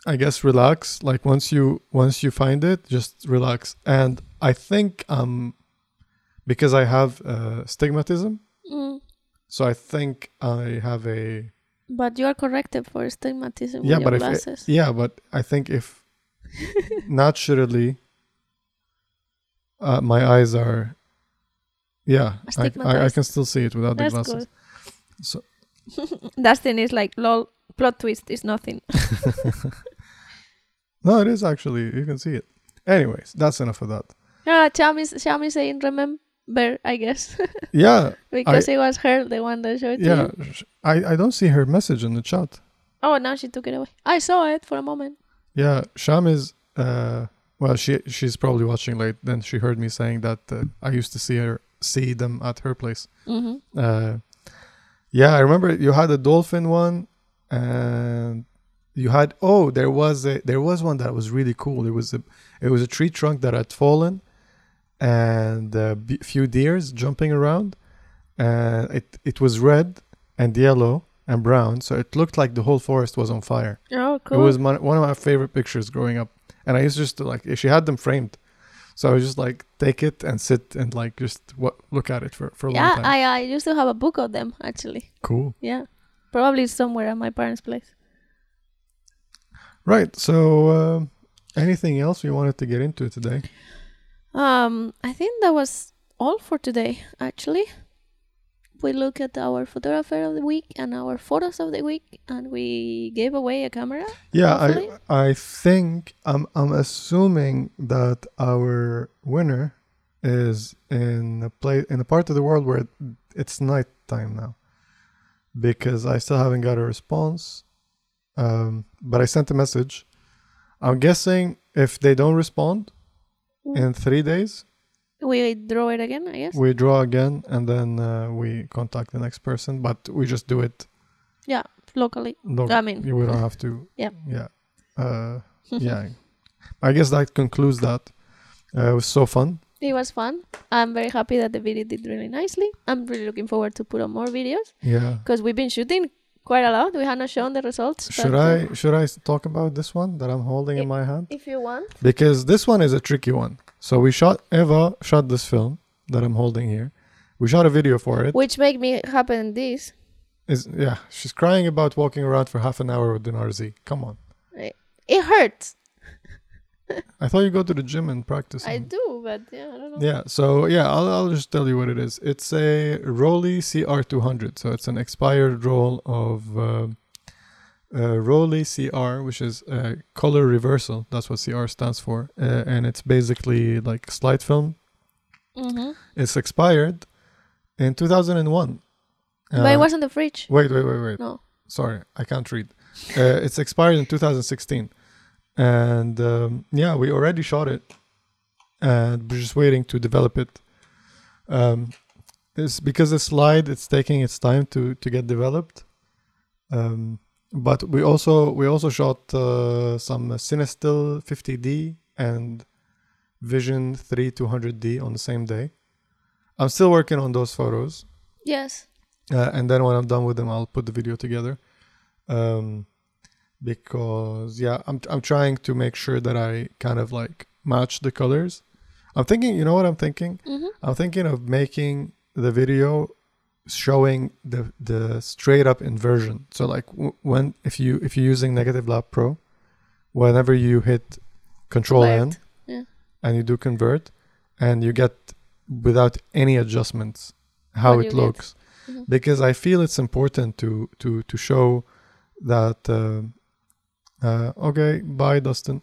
i guess relax like once you once you find it just relax and i think um because i have uh, stigmatism Mm. so i think i have a But you are corrected for astigmatism Yeah, with but your if it- glasses. yeah but i think if naturally uh, my eyes are yeah I, I, I can still see it without the That's glasses good. so Dustin is like, lol, plot twist is nothing. No, it is actually. You can see it. Anyways, that's enough of that. Yeah, Cham is, Cham is saying remember, I guess. Yeah, because it was her, the one that showed it yeah. you. sh- I, I don't see her message in the chat. Oh, now she took it away. I saw it for a moment. Yeah, Sham is. Uh, well, she she's probably watching late. Then she heard me saying that uh, I used to see her see them at her place. hmm Uh, yeah, I remember you had a dolphin one, and you had oh there was a there was one that was really cool. It was a it was a tree trunk that had fallen, and a b- few deers jumping around, and it it was red and yellow and brown, so it looked like the whole forest was on fire. Oh, cool. It was my, one of my favorite pictures growing up, and I used to just to like she had them framed. So I was just like take it and sit and like just what look at it for, for a long time. yeah. I, I used to have a book of them, actually. cool. Yeah. Probably somewhere at my parents' place. Right. So, um anything else we wanted to get into today? Um, I think that was all for today, actually. We look at our photographer of the week and our photos of the week, and we gave away a camera. Yeah, Hopefully. I I think I'm I'm assuming that our winner is in a place in a part of the world where it's night time now, because I still haven't got a response. Um, but I sent a message. I'm guessing if they don't respond in three days, We draw it again, I guess. we draw again and then uh, we contact the next person. But we just do it. Yeah locally. Loc- I mean, we don't have to. Yeah. Yeah. Uh, yeah. I guess that concludes that. Uh, it was so fun. It was fun. I'm very happy that the video did really nicely. I'm really looking forward to put on more videos Yeah. because we've been shooting quite a lot. We have not shown the results. Should I should I talk about this one that I'm holding in my hand? If you want. Because this one is a tricky one. So we shot Eva shot this film that I'm holding here. We shot a video for it. Which made me happen this. Is yeah, she's crying about walking around for half an hour with an RZ. Come on. It hurts. I thought you go to the gym and practice. I do, but yeah, I don't know. Yeah, so yeah, I'll, I'll just tell you what it is. It's a Rollei CR200. So it's an expired roll of uh, uh, Rollei CR, which is uh, color reversal. That's what CR stands for. Uh, and it's basically like slide film. Mm-hmm. It's expired in 2001. but it Uh, was in the fridge. Wait, wait, wait, wait. No. Sorry, I can't read. Uh, it's expired in 2016. And um, yeah, we already shot it. And we're just waiting to develop it. Um, it's because the slide, it's taking its time to, to get developed. Um, but we also we also shot uh, some Cinestill 50D and Vision 3 200D on the same day. I'm still working on those photos, Yes. uh, and then when I'm done with them, I'll put the video together. Um, because yeah, I'm I'm trying to make sure that I kind of like match the colors. I'm thinking, you know what I'm thinking? Mm-hmm. I'm thinking of making the video showing the the straight up inversion. So like w- when if you if you're using Negative Lab Pro, whenever you hit Control N yeah. and you do convert, and you get without any adjustments how What it looks, Mhm. because I feel it's important to to to show that. Uh, uh, okay, bye, Dustin.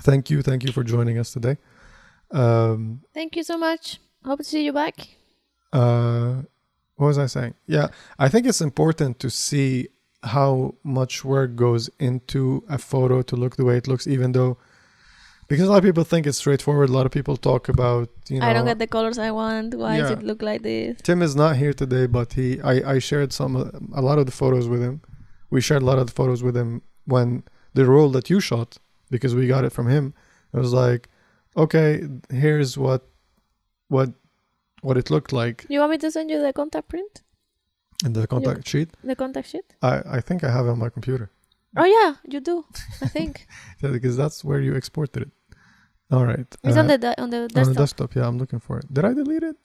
Thank you, thank you for joining us today. Um, Thank you so much. Hope to see you back. uh what was i saying yeah i think it's important to see how much work goes into a photo to look the way it looks even though because a lot of people think it's straightforward a lot of people talk about you know I don't get the colors I want. Why does it look like this? tim is not here today but he i i shared some a lot of the photos with him we shared a lot of the photos with him when the role that you shot because we got it from him it was like okay here's what what what it looked like You want me to send you the contact print? in the contact sheet The contact sheet? I, I think I have it on my computer. Oh yeah, you do. I think Yeah, because that's where you exported it. All right. it's on uh, the di- on the on the desktop. desktop. Yeah, I'm looking for it. Did I delete it?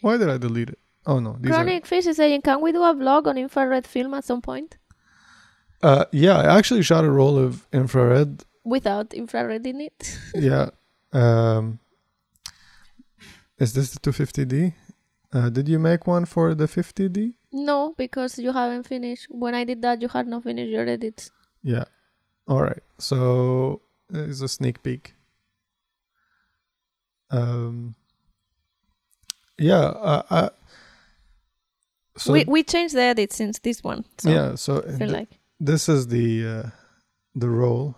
Why did I delete it? Oh no, Chronic Fish is saying, can we do a vlog on infrared film at some point are. Uh, yeah, I actually shot a roll of infrared. without infrared in it? yeah. Um, is this the 250D? Uh, did you make one for the 50D? No, because you haven't finished. When I did that, you had not finished your edits. Yeah. All right. So it's a sneak peek. Um. Yeah. Uh, I, so we we changed the edit since this one. So yeah. So I feel like this is the uh, the roll,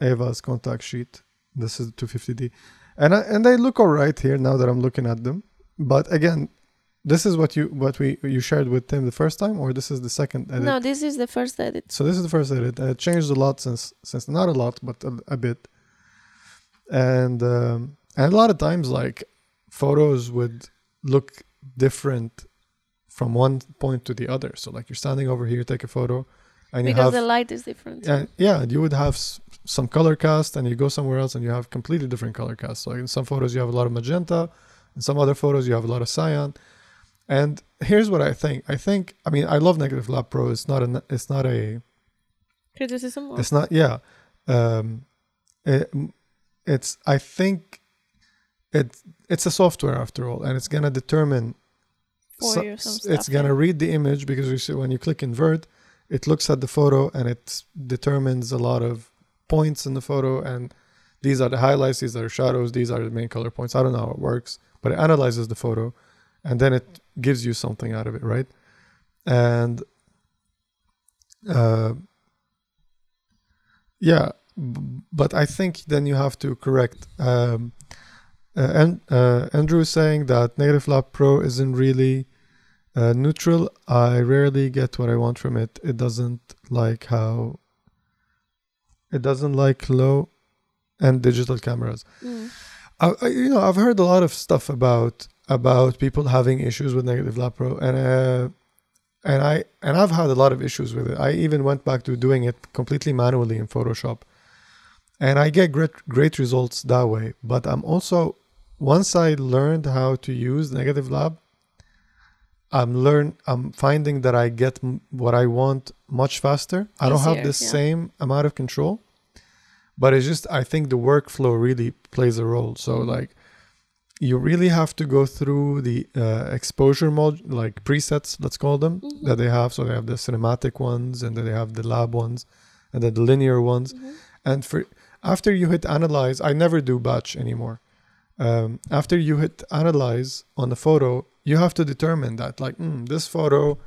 Ava's contact sheet. This is 250D, and I, and they look all right here now that I'm looking at them. But again, this is what you what we you shared with Tim the first time, or this is the second edit. no, this is the first edit. So this is the first edit. It changed a lot since since not a lot, but a, a bit. And um, and a lot of times, like photos would look different from one point to the other. So like you're standing over here, take a photo, and Because have the light is different. yeah, yeah, you would have s- some color cast, and you go somewhere else, and you have completely different color cast. So in some photos, you have a lot of magenta, in some other photos, you have a lot of cyan. And here's what I think. I think, I mean, I love Negative Lab Pro. It's not a, it's not a, Criticism. Or? it's not, yeah. Um, it, it's, I think, it, it's a software after all, and it's gonna determine. For so- it's gonna read the image because you see when you click invert, it looks at the photo and it determines a lot of points in the photo and these are the highlights, these are shadows, these are the main color points. I don't know how it works, but it analyzes the photo and then it gives you something out of it, right? And uh, yeah, but I think then you have to correct. Um, uh, and uh, Andrew is saying that Negative Lab Pro isn't really uh, neutral. I rarely get what I want from it. It doesn't like how it doesn't like low and digital cameras. Mm. I, I, you know, I've heard a lot of stuff about about people having issues with Negative Lab Pro, and uh, and I and I've had a lot of issues with it. I even went back to doing it completely manually in Photoshop, and I get great great results that way. But I'm also once I learned how to use Negative Lab, I'm learn I'm finding that I get m- what I want much faster. I don't have the yeah. same amount of control, but it's just I think the workflow really plays a role. So like you really have to go through the uh, exposure mod like presets let's call them Mhm. that they have so they have the cinematic ones and then they have the lab ones and then the linear ones Mhm. and for after you hit analyze i never do batch anymore um, after you hit analyze on the photo you have to determine that like mm, this photo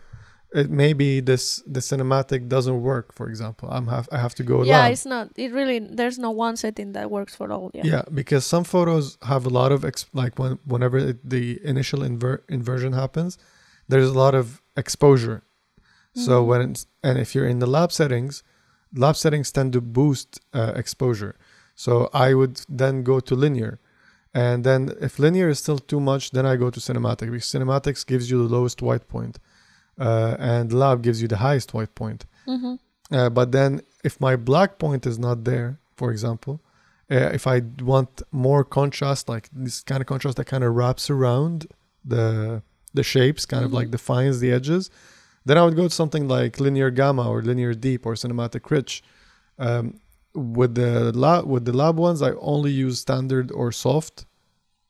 it maybe this the cinematic doesn't work for example i'm have i have to go Yeah, it's not. It really. There's no one setting that works for all. Yeah. Yeah, because some photos have a lot of ex- like when whenever it, the initial inver- inversion happens, there's a lot of exposure. So Mhm. when it's, and if you're in the lab settings, lab settings tend to boost uh, exposure. So I would then go to linear. And then if linear is still too much, then I go to cinematic because cinematics gives you the lowest white point. Uh, and lab gives you the highest white point. Mm-hmm. Uh, but then if my black point is not there, for example, uh, if I want more contrast, like this kind of contrast that kind of wraps around the the shapes, kind of like defines the edges, then I would go to something like linear gamma or linear deep or cinematic rich. Um, with the lab with the lab ones, I only use standard or soft.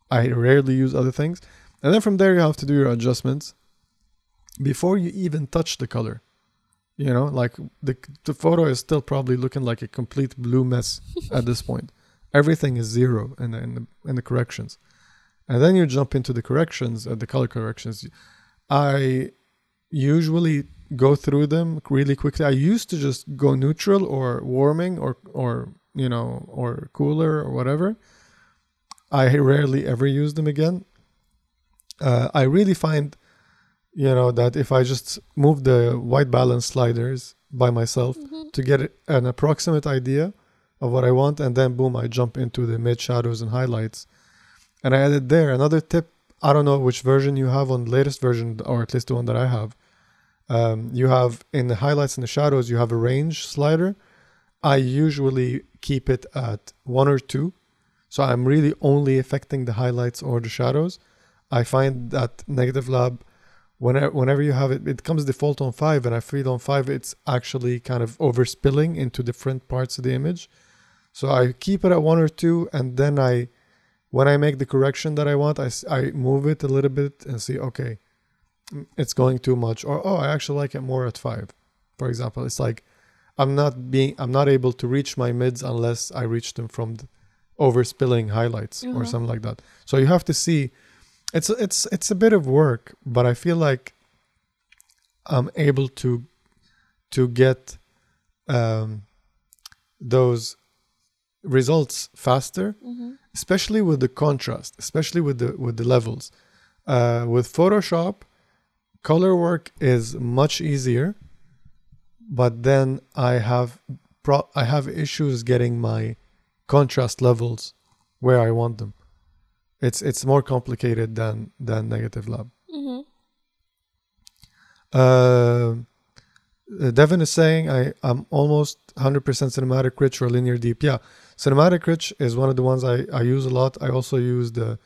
I rarely use other things, and then from there you have to do your adjustments before you even touch the color. You know, like the the photo is still probably looking like a complete blue mess at this point. Everything is zero in the, in the in the corrections, and then you jump into the corrections, uh, the color corrections. I usually go through them really quickly. I used to just go neutral or warming or or you know or cooler or whatever. I rarely ever use them again. Uh, I really find, you know, that if I just move the white balance sliders by myself Mm-hmm. to get an approximate idea of what I want, and then boom, I jump into the mid shadows and highlights, and I added there another tip. I don't know which version you have on the latest version, or at least the one that I have. Um, you have in the highlights and the shadows, you have a range slider. I usually keep it at one or two, so I'm really only affecting the highlights or the shadows. I find that negative lab, whenever whenever you have it, it comes default on five, and I feel on five it's actually kind of overspilling into different parts of the image. So I keep it at one or two, and then I, when I make the correction that I want, I, I move it a little bit and see, okay, mm, it's going too much, or oh, I actually like it more at five, for example. It's like I'm not being, I'm not able to reach my mids unless I reach them from the overspilling highlights or Uh-huh. something like that. So you have to see, it's it's it's a bit of work, but I feel like I'm able to to get um, those results faster Mm-hmm. especially with the contrast especially with the with the levels uh, with photoshop color work is much easier but then i have pro- i have issues getting my contrast levels where i want them it's it's more complicated than than negative lab Mm-hmm. uh, uh, Devin is saying I, I'm almost 100% cinematic rich or linear deep. Yeah, cinematic rich is one of the ones I, I use a lot. I also use the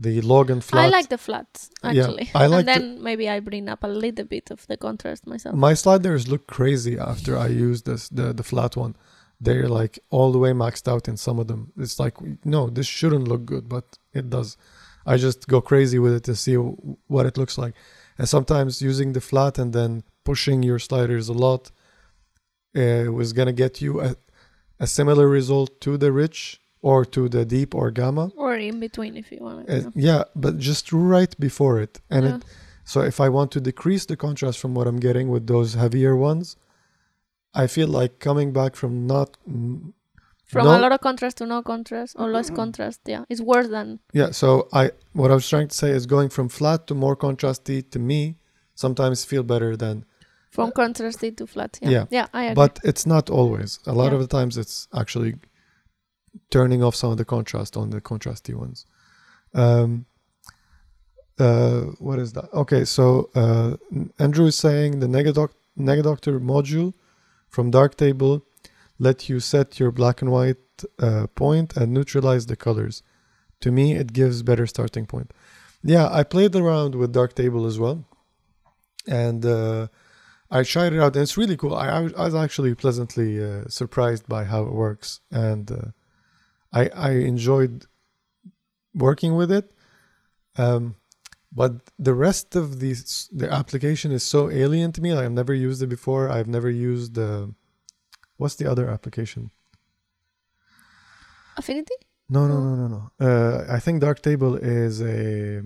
the log and flat. I like the flats Yeah, actually. I like and then maybe I bring up a little bit of the contrast myself. My sliders look crazy after I use this the the flat one. They're like all the way maxed out in some of them. It's like no, this shouldn't look good, but it does. I just go crazy with it to see w- what it looks like. And sometimes using the flat and then pushing your sliders a lot uh, was gonna get you a, a similar result to the rich or to the deep or gamma. or in between if you want. Uh, yeah, but just right before it. And yeah. it so if I want to decrease the contrast from what I'm getting with those heavier ones, I feel like coming back from not mm, From no- a lot of contrast to no contrast or less contrast, yeah, it's worse than yeah. So I what I was trying to say is going from flat to more contrasty to me sometimes feel better than from contrasty to flat. Yeah, Yeah. yeah, I agree. but it's not always. A lot Yeah. of the times it's actually turning off some of the contrast on the contrasty ones. Um, uh, what is that? Okay, so uh, Andrew is saying the Negadoc- Negadoctor module from Darktable let you set your black and white uh, point and neutralize the colors. To me, it gives better starting point. Yeah, I played around with Darktable as well, and uh, I tried it out, and it's really cool. I, I was- actually pleasantly uh, surprised by how it works, and uh, I I enjoyed working with it. Um, but the rest of the the application is so alien to me. Like, I've never used it before. I've never used the what's the other application? Affinity? No, no, no, no, no. Uh, I think Darktable is a.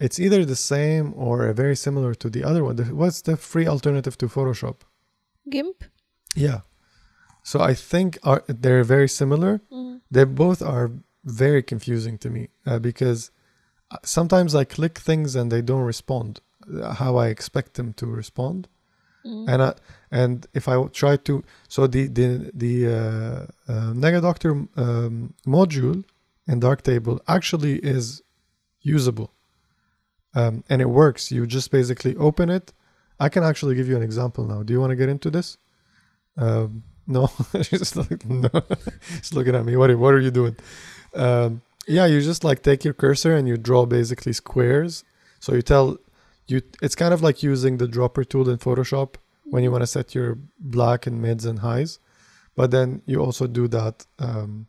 It's either the same or a very similar to the other one. What's the free alternative to Photoshop? GIMP? Yeah. So I think are, they're very similar. Mm. They both are very confusing to me uh, because uh, sometimes I click things and they don't respond uh, how I expect them to respond. Mm. and I, and if I try to so the the the uh, uh, Negadoctor um, module in Darktable actually is usable, um, and it works. You just basically open it. I can actually give you an example now. Do you want to get into this? Um, no, she's like, no. She's looking at me. What are, what are you doing? Um, yeah, you just like take your cursor and you draw basically squares. So you tell you it's kind of like using the dropper tool in Photoshop when you want to set your black and mids and highs, but then you also do that um,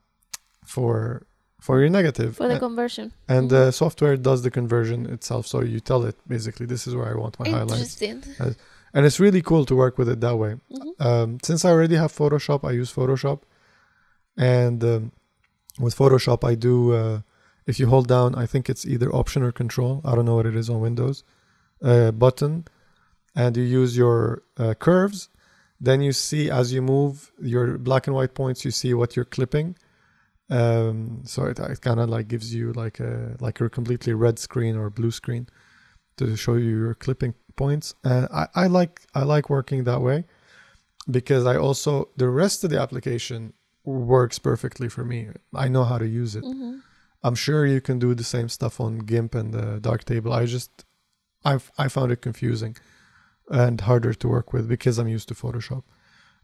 for for your negative. for the conversion. and the software does the conversion itself. So you tell it basically this is where I want my highlights, Interesting. and it's really cool to work with it that way. Mhm. Um, since I already have Photoshop, I use Photoshop, and um, with Photoshop, I do. Uh, if you hold down, I think it's either Option or Control. I don't know what it is on Windows. Uh, button, and you use your uh, curves. Then you see as you move your black and white points, you see what you're clipping. Um, so it, it kind of like gives you like a like a completely red screen or blue screen to show you your clipping points. And I, I like I like working that way because I also the rest of the application works perfectly for me. I know how to use it. Mhm. I'm sure you can do the same stuff on GIMP and the Darktable. I just I I found it confusing and harder to work with because I'm used to Photoshop.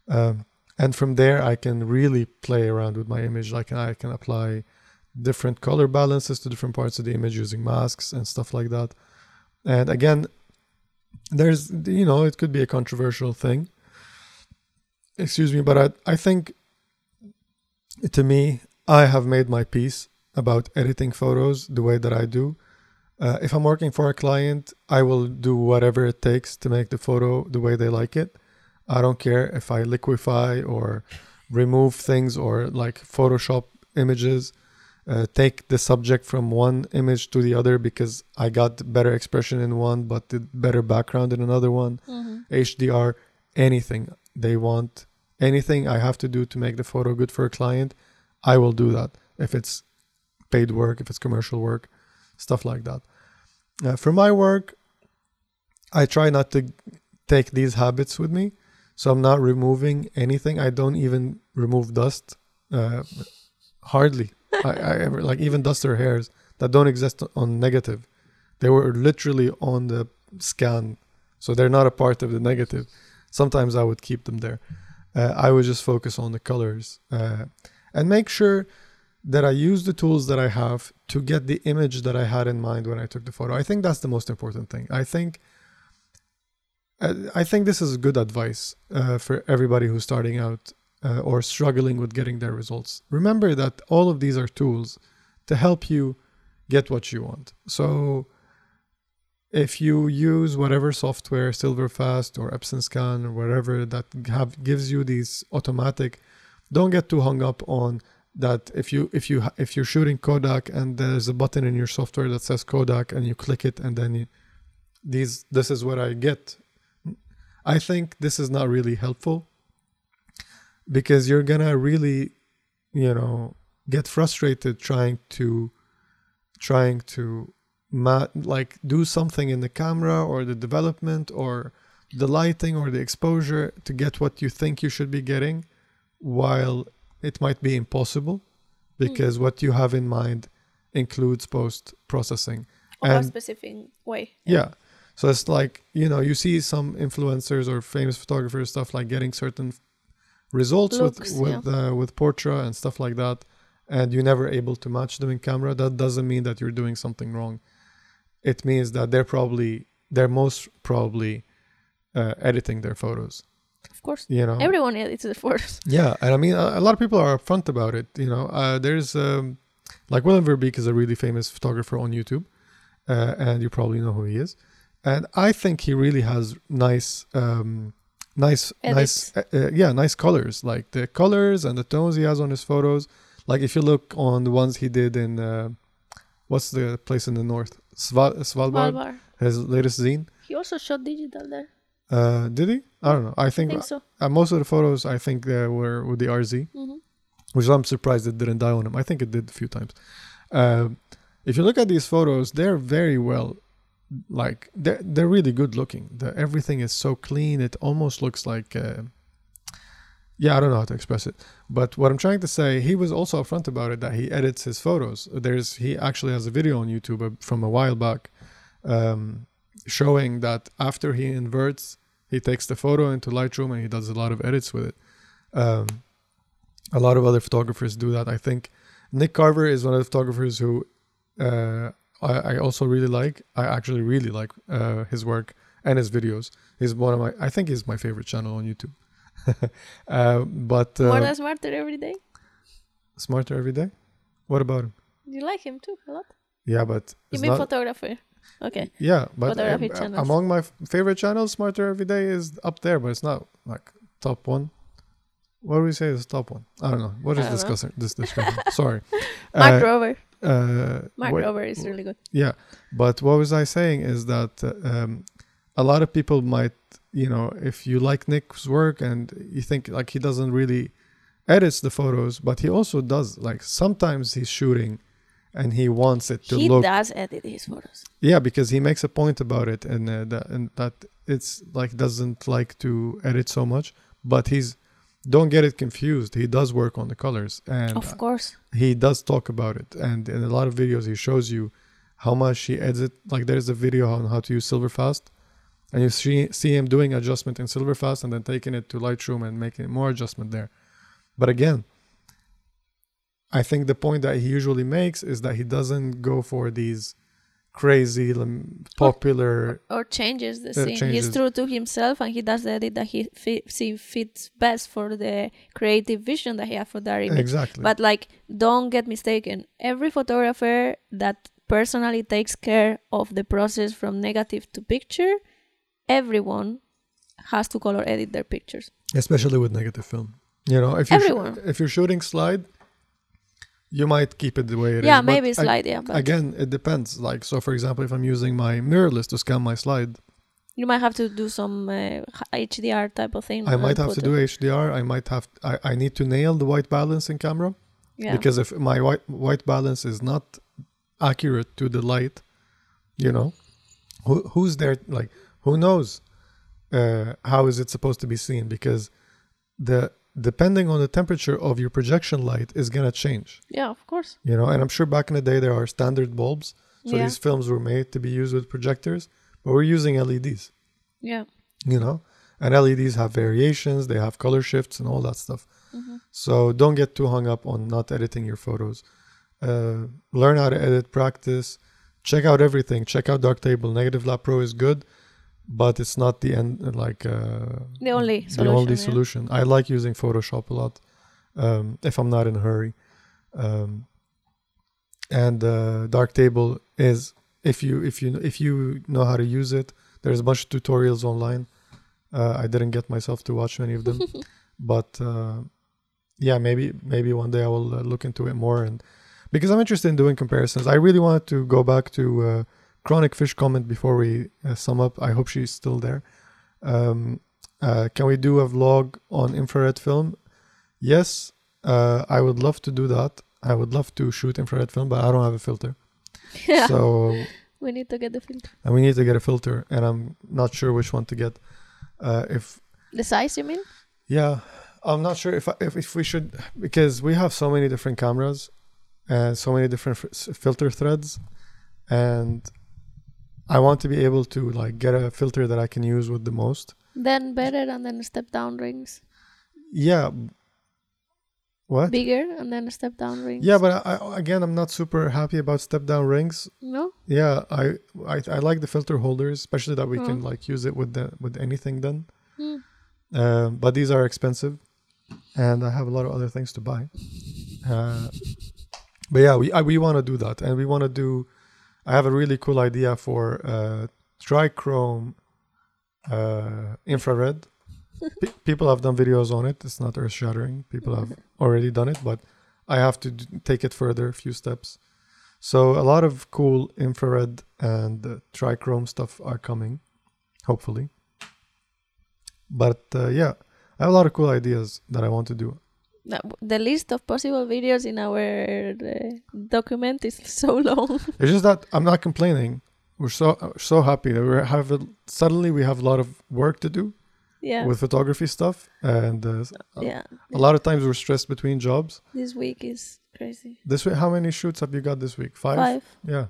Um, and from there, I can really play around with my image. Like I can apply different color balances to different parts of the image using masks and stuff like that. And again, there's you know it could be a controversial thing. Excuse me, but I I think to me I have made my peace about editing photos the way that I do. Uh, if I'm working for a client, I will do whatever it takes to make the photo the way they like it. I don't care if I liquefy or remove things or like Photoshop images, uh, take the subject from one image to the other because I got better expression in one but the better background in another one. Mhm. HDR, anything they want, anything I have to do to make the photo good for a client, I will do that. If it's paid work, if it's commercial work, stuff like that. Uh, for my work, I try not to take these habits with me. So I'm not removing anything. I don't even remove dust. Uh, hardly. I, I ever like even dust or hairs that don't exist on negative. They were literally on the scan, so they're not a part of the negative. Sometimes I would keep them there. Uh, I would just focus on the colors uh, and make sure that I use the tools that I have to get the image that I had in mind when I took the photo. I think that's the most important thing. I think uh, I think this is good advice uh, for everybody who's starting out uh, or struggling with getting their results. Remember that all of these are tools to help you get what you want. So if you use whatever software, Silverfast or Epson Scan or whatever that have gives you these automatic, don't get too hung up on that if you if you if you're shooting Kodak and there's a button in your software that says Kodak and you click it and then you, these this is what I get. I think this is not really helpful because you're gonna really, you know, get frustrated trying to trying to ma- like do something in the camera or the development or the lighting or the exposure to get what you think you should be getting while it might be impossible because what you have in mind includes post processing Of a specific way. yeah. So it's like, you know, you see some influencers or famous photographers stuff like getting certain results Looks, with with uh, with Portra and stuff like that and you're never able to match them in camera. That doesn't mean that you're doing something wrong. It means that they're probably they're most probably uh, editing their photos, Of course. you know. Everyone edits the photos. Yeah, and I mean, a, a lot of people are upfront about it. You know, uh, there's um, like Willem Verbeek is a really famous photographer on YouTube, uh, and you probably know who he is. And I think he really has nice, um, nice, nice, Edits. uh, uh, yeah, nice colors. Like the colors and the tones he has on his photos. Like if you look on the ones he did in, uh, what's the place in the north, Sval- Svalbard, Svalbard. his latest zine. He also shot digital there. Uh, did he? I don't know. I I think, think so. uh, most of the photos I think uh, were with the RZ hmm which I'm surprised it didn't die on him. I think it did a few times. Um, if you look at these photos, they're very well like they're they're really good looking. The everything is so clean. It almost looks like. Yeah, I don't know how to express it, but what I'm trying to say, he was also upfront about it that he edits his photos. There's he actually has a video on YouTube uh, from a while back, um, showing that after he inverts, he takes the photo into Lightroom and he does a lot of edits with it. Um, a lot of other photographers do that. I think Nick Carver is one of the photographers who uh, I, I also really like. I actually really like uh, his work and his videos. He's one of my. I think he's my favorite channel on YouTube. uh, but More uh, than smarter every day. smarter every day. What about him? You like him too a lot. Yeah, but You mean not. photographer? Okay. yeah, but um, channels. among my favorite channels, smarter every day is up there, but it's not like top one. What do we say is top one? I don't know. What is discussing this discussion? Sorry. Mark Uh, Rober. uh, Mark what- Rober is really good. Yeah, but what was I saying is that uh, um, a lot of people might, you know, if you like Nick's work and you think like he doesn't really edits the photos, but he also does. Like sometimes he's shooting, and he wants it to He look. does edit his photos. Yeah, because he makes a point about it, and uh, that and that it's like doesn't like to edit so much, but he's. Don't get it confused. He does work on the colors, and Of course. he does talk about it and in a lot of videos he shows you how much he edits like there's a video on how to use silverfast and you see, see him doing adjustment in silverfast and then taking it to lightroom and making more adjustment there but again i think the point that he usually makes is that he doesn't go for these crazy popular Or changes the Uh, scene. changes. He's true to himself and he does the edit that he fi- see fits best for the creative vision that he has for that image. exactly But like, don't get mistaken. Every photographer that personally takes care of the process from negative to picture, everyone has to color edit their pictures. especially with negative film you know if you're sh- if you're shooting slide you might keep it the way it is. yeah, but maybe I- slide. Yeah, but again it depends like so for example if i'm using my mirrorless to scan my slide you might have to do some uh, HDR type of thing. i might have to put do it- hdr i might have I, I need to nail the white balance in camera Yeah. because if my white white balance is not accurate to the light you know who, who's there like who knows uh, how is it supposed to be seen? Because the depending on the temperature of your projection light is going to change. Yeah, of course. you know and i'm sure back in the day there are standard bulbs. So yeah. these films were made to be used with projectors but we're using leds yeah. you know? And leds have variations they have color shifts and all that stuff. Mhm. so don't get too hung up on not editing your photos. Uh, learn how to edit practice check out everything. Check out darktable. Negative lab pro is good but it's not the end like uh, The only the solution. only yeah. solution i like using photoshop a lot um, if i'm not in a hurry um, and uh, darktable is if you if you if you know how to use it there's a bunch of tutorials online uh, i didn't get myself to watch many of them but uh, yeah maybe maybe one day i will uh, look into it more and because i'm interested in doing comparisons i really wanted to go back to uh, chronic fish comment before we uh, sum up i hope she's still there um, uh, can we do a vlog on infrared film yes uh, i would love to do that i would love to shoot infrared film but i don't have a filter yeah. so we need to get the filter. and we need to get a filter and i'm not sure which one to get uh, if The size, you mean? yeah i'm not sure if, I, if if we should because we have so many different cameras and so many different f- filter threads and i want to be able to like get a filter that i can use with the most Then better, and then step down rings. yeah what Bigger, and then step down rings. yeah but I, I, again i'm not super happy about step down rings No? yeah I, I i like the filter holders especially that we can Oh. like use it with the with anything then Hmm. um, but these are expensive and i have a lot of other things to buy uh, but yeah we I, we want to do that and we want to do i have a really cool idea for uh, trichrome uh, infrared. Pe- people have done videos on it. It's not earth shattering people have already done it but i have to d- take it further a few steps. So a lot of cool infrared and uh, trichrome stuff are coming hopefully. But uh, yeah i have a lot of cool ideas that i want to do The list of possible videos in our uh, document is so long. it's just that i'm not complaining we're so so happy that we have a, suddenly we have a lot of work to do Yeah. with photography stuff, and uh, yeah. a lot of times we're stressed between jobs. This week is crazy. This week, how many shoots have you got this week? Five. Five. Yeah.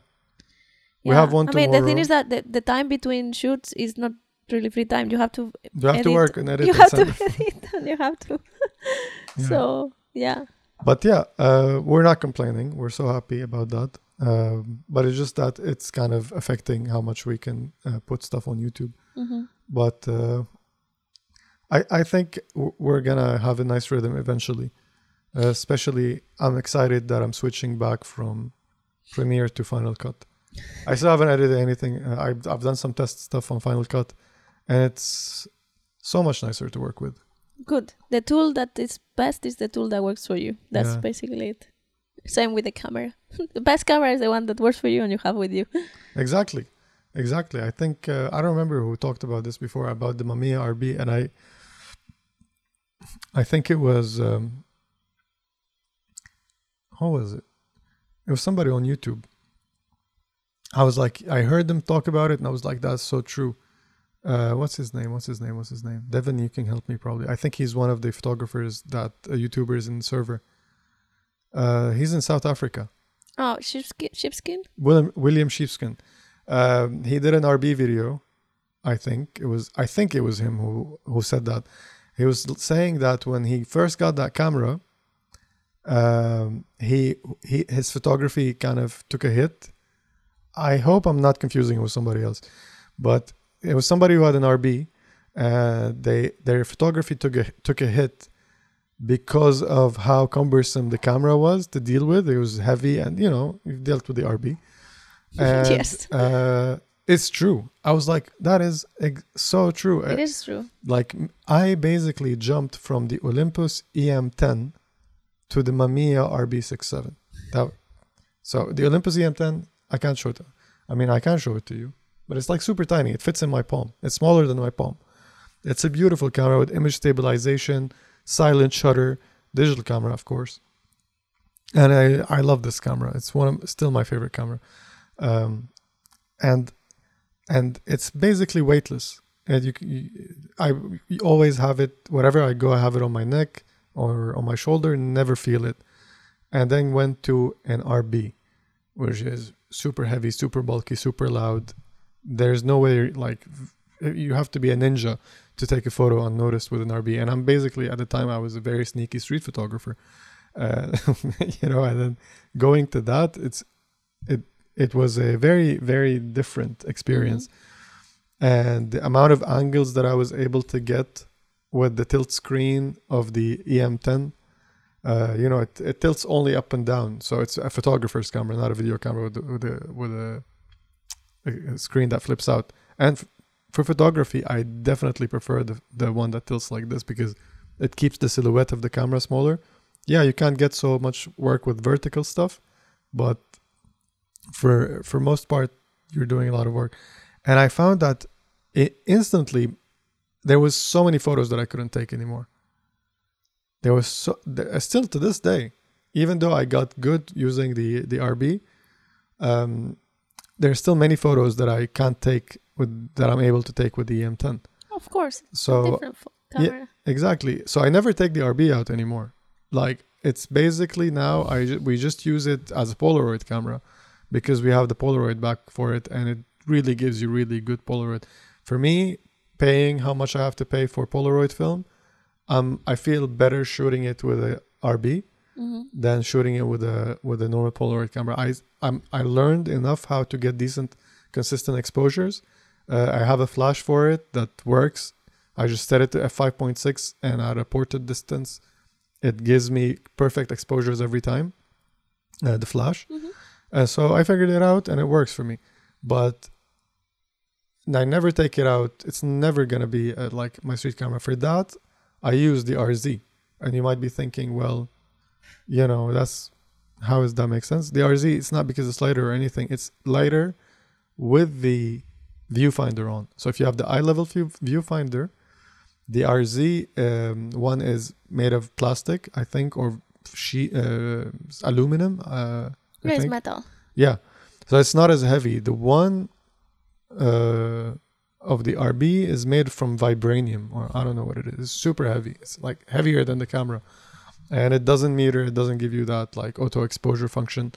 We Yeah. have one I mean, the thing is that the, the time between shoots is not really free time. You have to You have to work and edit. you and have to edit and you have to. Yeah. So yeah, But yeah, uh, we're not complaining. We're so happy about that. Um, but it's just that it's kind of affecting how much we can uh, put stuff on YouTube. hmm But uh, I I think we're gonna have a nice rhythm eventually. Uh, especially, I'm excited that I'm switching back from Premiere to Final Cut. I still haven't edited anything. Uh, I've I've done some test stuff on Final Cut, and it's so much nicer to work with. Good. The tool that is best is the tool that works for you. That's Yeah. basically it. Same with the camera. the best camera is the one that works for you and you have with you. Exactly, exactly. I think uh, I don't remember who talked about this before about the Mamiya RB, and I, I think it was, um, how was it? It was somebody on YouTube. I was like, I heard them talk about it, and I was like, that's so true. Uh, what's his name? What's his name? What's his name? Devin, you can help me probably. I think he's one of the photographers that uh, YouTubers in the server. Uh, he's in South Africa. Oh, sheepskin. sheepskin? William William Sheepskin. Um, he did an RB video. I think it was. I think it was him who who said that. He was saying that when he first got that camera, um, he he his photography kind of took a hit. I hope I'm not confusing it with somebody else, but it was somebody who had an RB. Uh, they their photography took a took a hit because of how cumbersome the camera was to deal with. It was heavy, and you know you've dealt with the RB. And, Yes. uh, it's true. I was like, that is ex- so true. It is true. like I basically jumped from the Olympus EM10 to the Mamiya RB67. That, so the Olympus EM10, I can't show it. I mean, I can show it to you, but it's like super tiny. It fits in my palm. It's smaller than my palm. It's a beautiful camera with image stabilization, silent shutter, digital camera, of course. And I, I love this camera. It's one of still my favorite camera. Um, and and it's basically weightless and you, you I always have it wherever I go I have it on my neck or on my shoulder never feel it and then went to an RB which is super heavy super bulky super loud there's no way like you have to be a ninja to take a photo unnoticed with an RB and I'm basically at the time I was a very sneaky street photographer. Uh, you know and then going to that it's it it was a very very different experience. And the amount of angles that I was able to get with the tilt screen of the EM10, uh, you know, it, it tilts only up and down. So it's a photographer's camera, not a video camera with, with a with a, a screen that flips out. And f- for photography, I definitely prefer the the one that tilts like this because it keeps the silhouette of the camera smaller. Yeah, you can't get so much work with vertical stuff, but for for most part, you're doing a lot of work. And I found that it instantly there was so many photos that I couldn't take anymore. There was so there, still to this day, even though I got good using the the RB, um, there's still many photos that I can't take with that I'm able to take with the EM10. Of course. So yeah. Exactly. So I never take the RB out anymore. Like it's basically now I ju- we just use it as a Polaroid camera because we have the Polaroid back for it, and it really gives you really good Polaroid. For me, paying how much I have to pay for Polaroid film, um, I feel better shooting it with a RB hmm than shooting it with a with a normal Polaroid camera. I I'm, I learned enough how to get decent, consistent exposures. Uh, I have a flash for it that works. I just set it to f5.6 and at a portrait distance, it gives me perfect exposures every time. Uh, the flash. hmm Uh, so I figured it out and it works for me. But I never take it out. It's never going to be uh, like my street camera. For that, I use the RZ. And you might be thinking, well, you know, that's how does that make sense? The RZ, it's not because it's lighter or anything. It's lighter with the viewfinder on. So if you have the eye level view, viewfinder, the RZ um, one is made of plastic, I think, or sheet, uh, aluminum. Uh, It's metal. Yeah. So it's not as heavy. The one uh, of the RB is made from vibranium, or I don't know what it is. It's super heavy. It's like heavier than the camera, and it doesn't meter. It doesn't give you that like auto exposure function.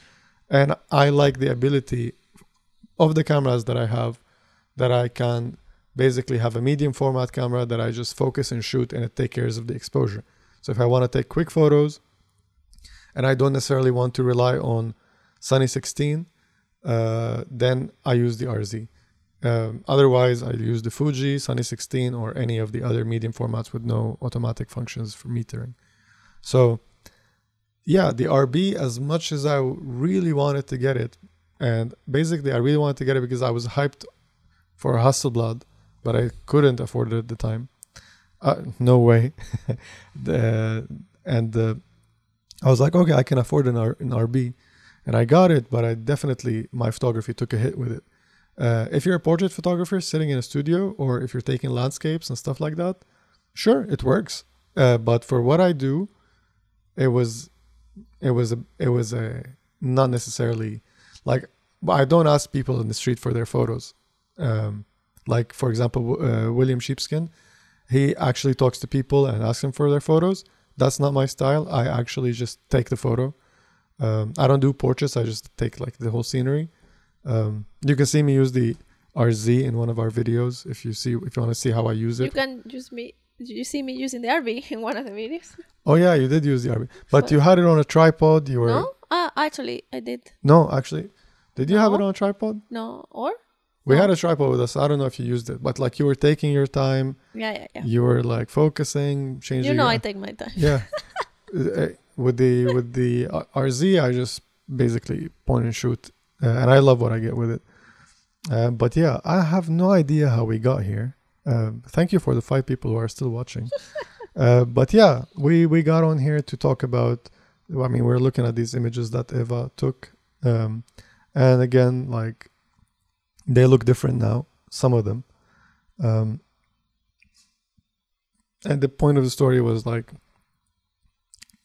And I like the ability of the cameras that I have that I can basically have a medium format camera that I just focus and shoot, and it takes care of the exposure. So if I want to take quick photos, and I don't necessarily want to rely on Sunny 16, uh, then I use the RZ. Um, otherwise, I use the Fuji, Sunny 16, or any of the other medium formats with no automatic functions for metering. So, yeah, the RB, as much as I really wanted to get it, and basically I really wanted to get it because I was hyped for Hasselblad, but I couldn't afford it at the time. Uh, no way. the, and uh, I was like, okay, I can afford an, R- an RB. And I got it, but I definitely, my photography took a hit with it. Uh, if you're a portrait photographer sitting in a studio, or if you're taking landscapes and stuff like that, sure, it works. Uh, but for what I do, it was, it was a, it was a not necessarily like I don't ask people in the street for their photos. Um, like for example, uh, William Sheepskin, he actually talks to people and asks them for their photos. That's not my style. I actually just take the photo. Um, I don't do portraits. I just take like the whole scenery. Um, you can see me use the RZ in one of our videos. If you see, if you want to see how I use it. You can use me. Did you see me using the RB in one of the videos. Oh yeah, you did use the RB, but you had it on a tripod. You were No, uh, actually, I did. no, actually, did you have it on a tripod? No, or We No. had a tripod with us. I don't know if you used it, but like you were taking your time. yeah, yeah, yeah. You were like focusing, changing. You know, your- I take my time. yeah. Uh, with the with the uh, RZ, I just basically point and shoot, uh, and I love what I get with it. Uh, but yeah, I have no idea how we got here. Um, thank you for the five people who are still watching. uh, but yeah, we we got on here to talk about. I mean, we're looking at these images that Eva took, um, and again, like they look different now. Some of them, um, and the point of the story was like,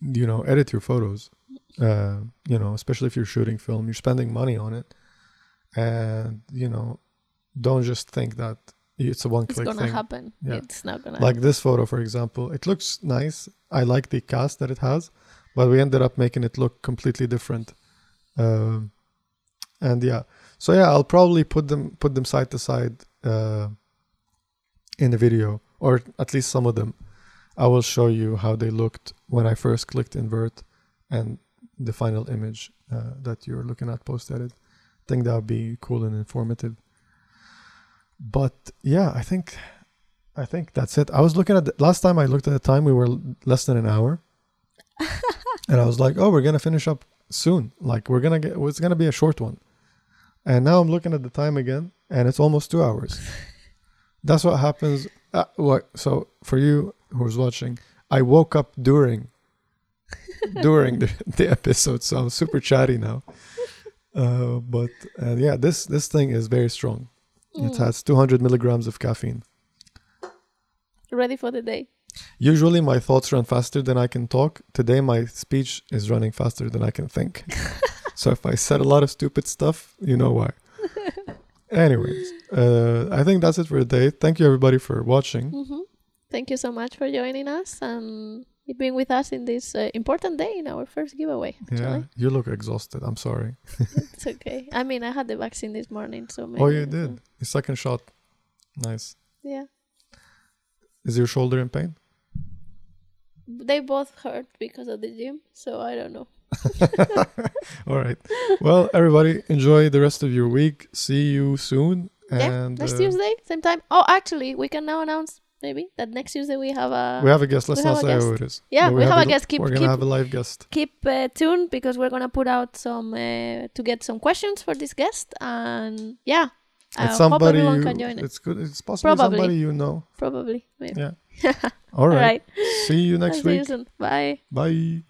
you know, edit your photos. Uh, you know, especially if you're shooting film, you're spending money on it, and you know, don't just think that it's a one-click It's gonna thing. happen. Yeah. It's not gonna. Like this photo, for example, it looks nice. I like the cast that it has, but we ended up making it look completely different. Um, and yeah, so yeah, I'll probably put them put them side to side uh, in the video, or at least some of them. I will show you how they looked when I first clicked invert, and the final image uh, that you're looking at post edit. I think that would be cool and informative. But yeah, I think I think that's it. I was looking at the, last time I looked at the time, we were less than an hour, and I was like, "Oh, we're gonna finish up soon. Like we're gonna get. It's gonna be a short one." And now I'm looking at the time again, and it's almost two hours. That's what happens. Uh, what? So for you who's watching, I woke up during during the, the episode, so I'm super chatty now. Uh, but uh, yeah, this this thing is very strong. It Mm. has 200 milligrams of caffeine. ready for the day. Usually my thoughts run faster than I can talk. Today my speech is running faster than I can think. so if I said a lot of stupid stuff, you know why. Anyways, uh, I think that's it for today. Thank you everybody for watching. hmm Thank you so much for joining us and being with us in this uh, important day in our first giveaway. Yeah, you look exhausted. I'm sorry. it's okay. I mean, I had the vaccine this morning, so maybe. Oh, you did. Your second shot. Nice. Yeah, Is your shoulder in pain? they both hurt because of the gym, so I don't know. All right. Well, everybody, enjoy the rest of your week. See you soon. yeah, And next uh, Tuesday, same time. Oh, actually, we can now announce maybe that next Tuesday we have a. we have a guest. Let's we not have say who it is. Yeah, But we have a guest. Keep- we're gonna keep- have a live guest. keep uh, tuned because we're gonna put out some uh, to get some questions for this guest and yeah I it's hope somebody everyone you, can join it it's good it's possibly Probably. somebody you know probably maybe Yeah. all right, all right see you I'll next see you week soon bye bye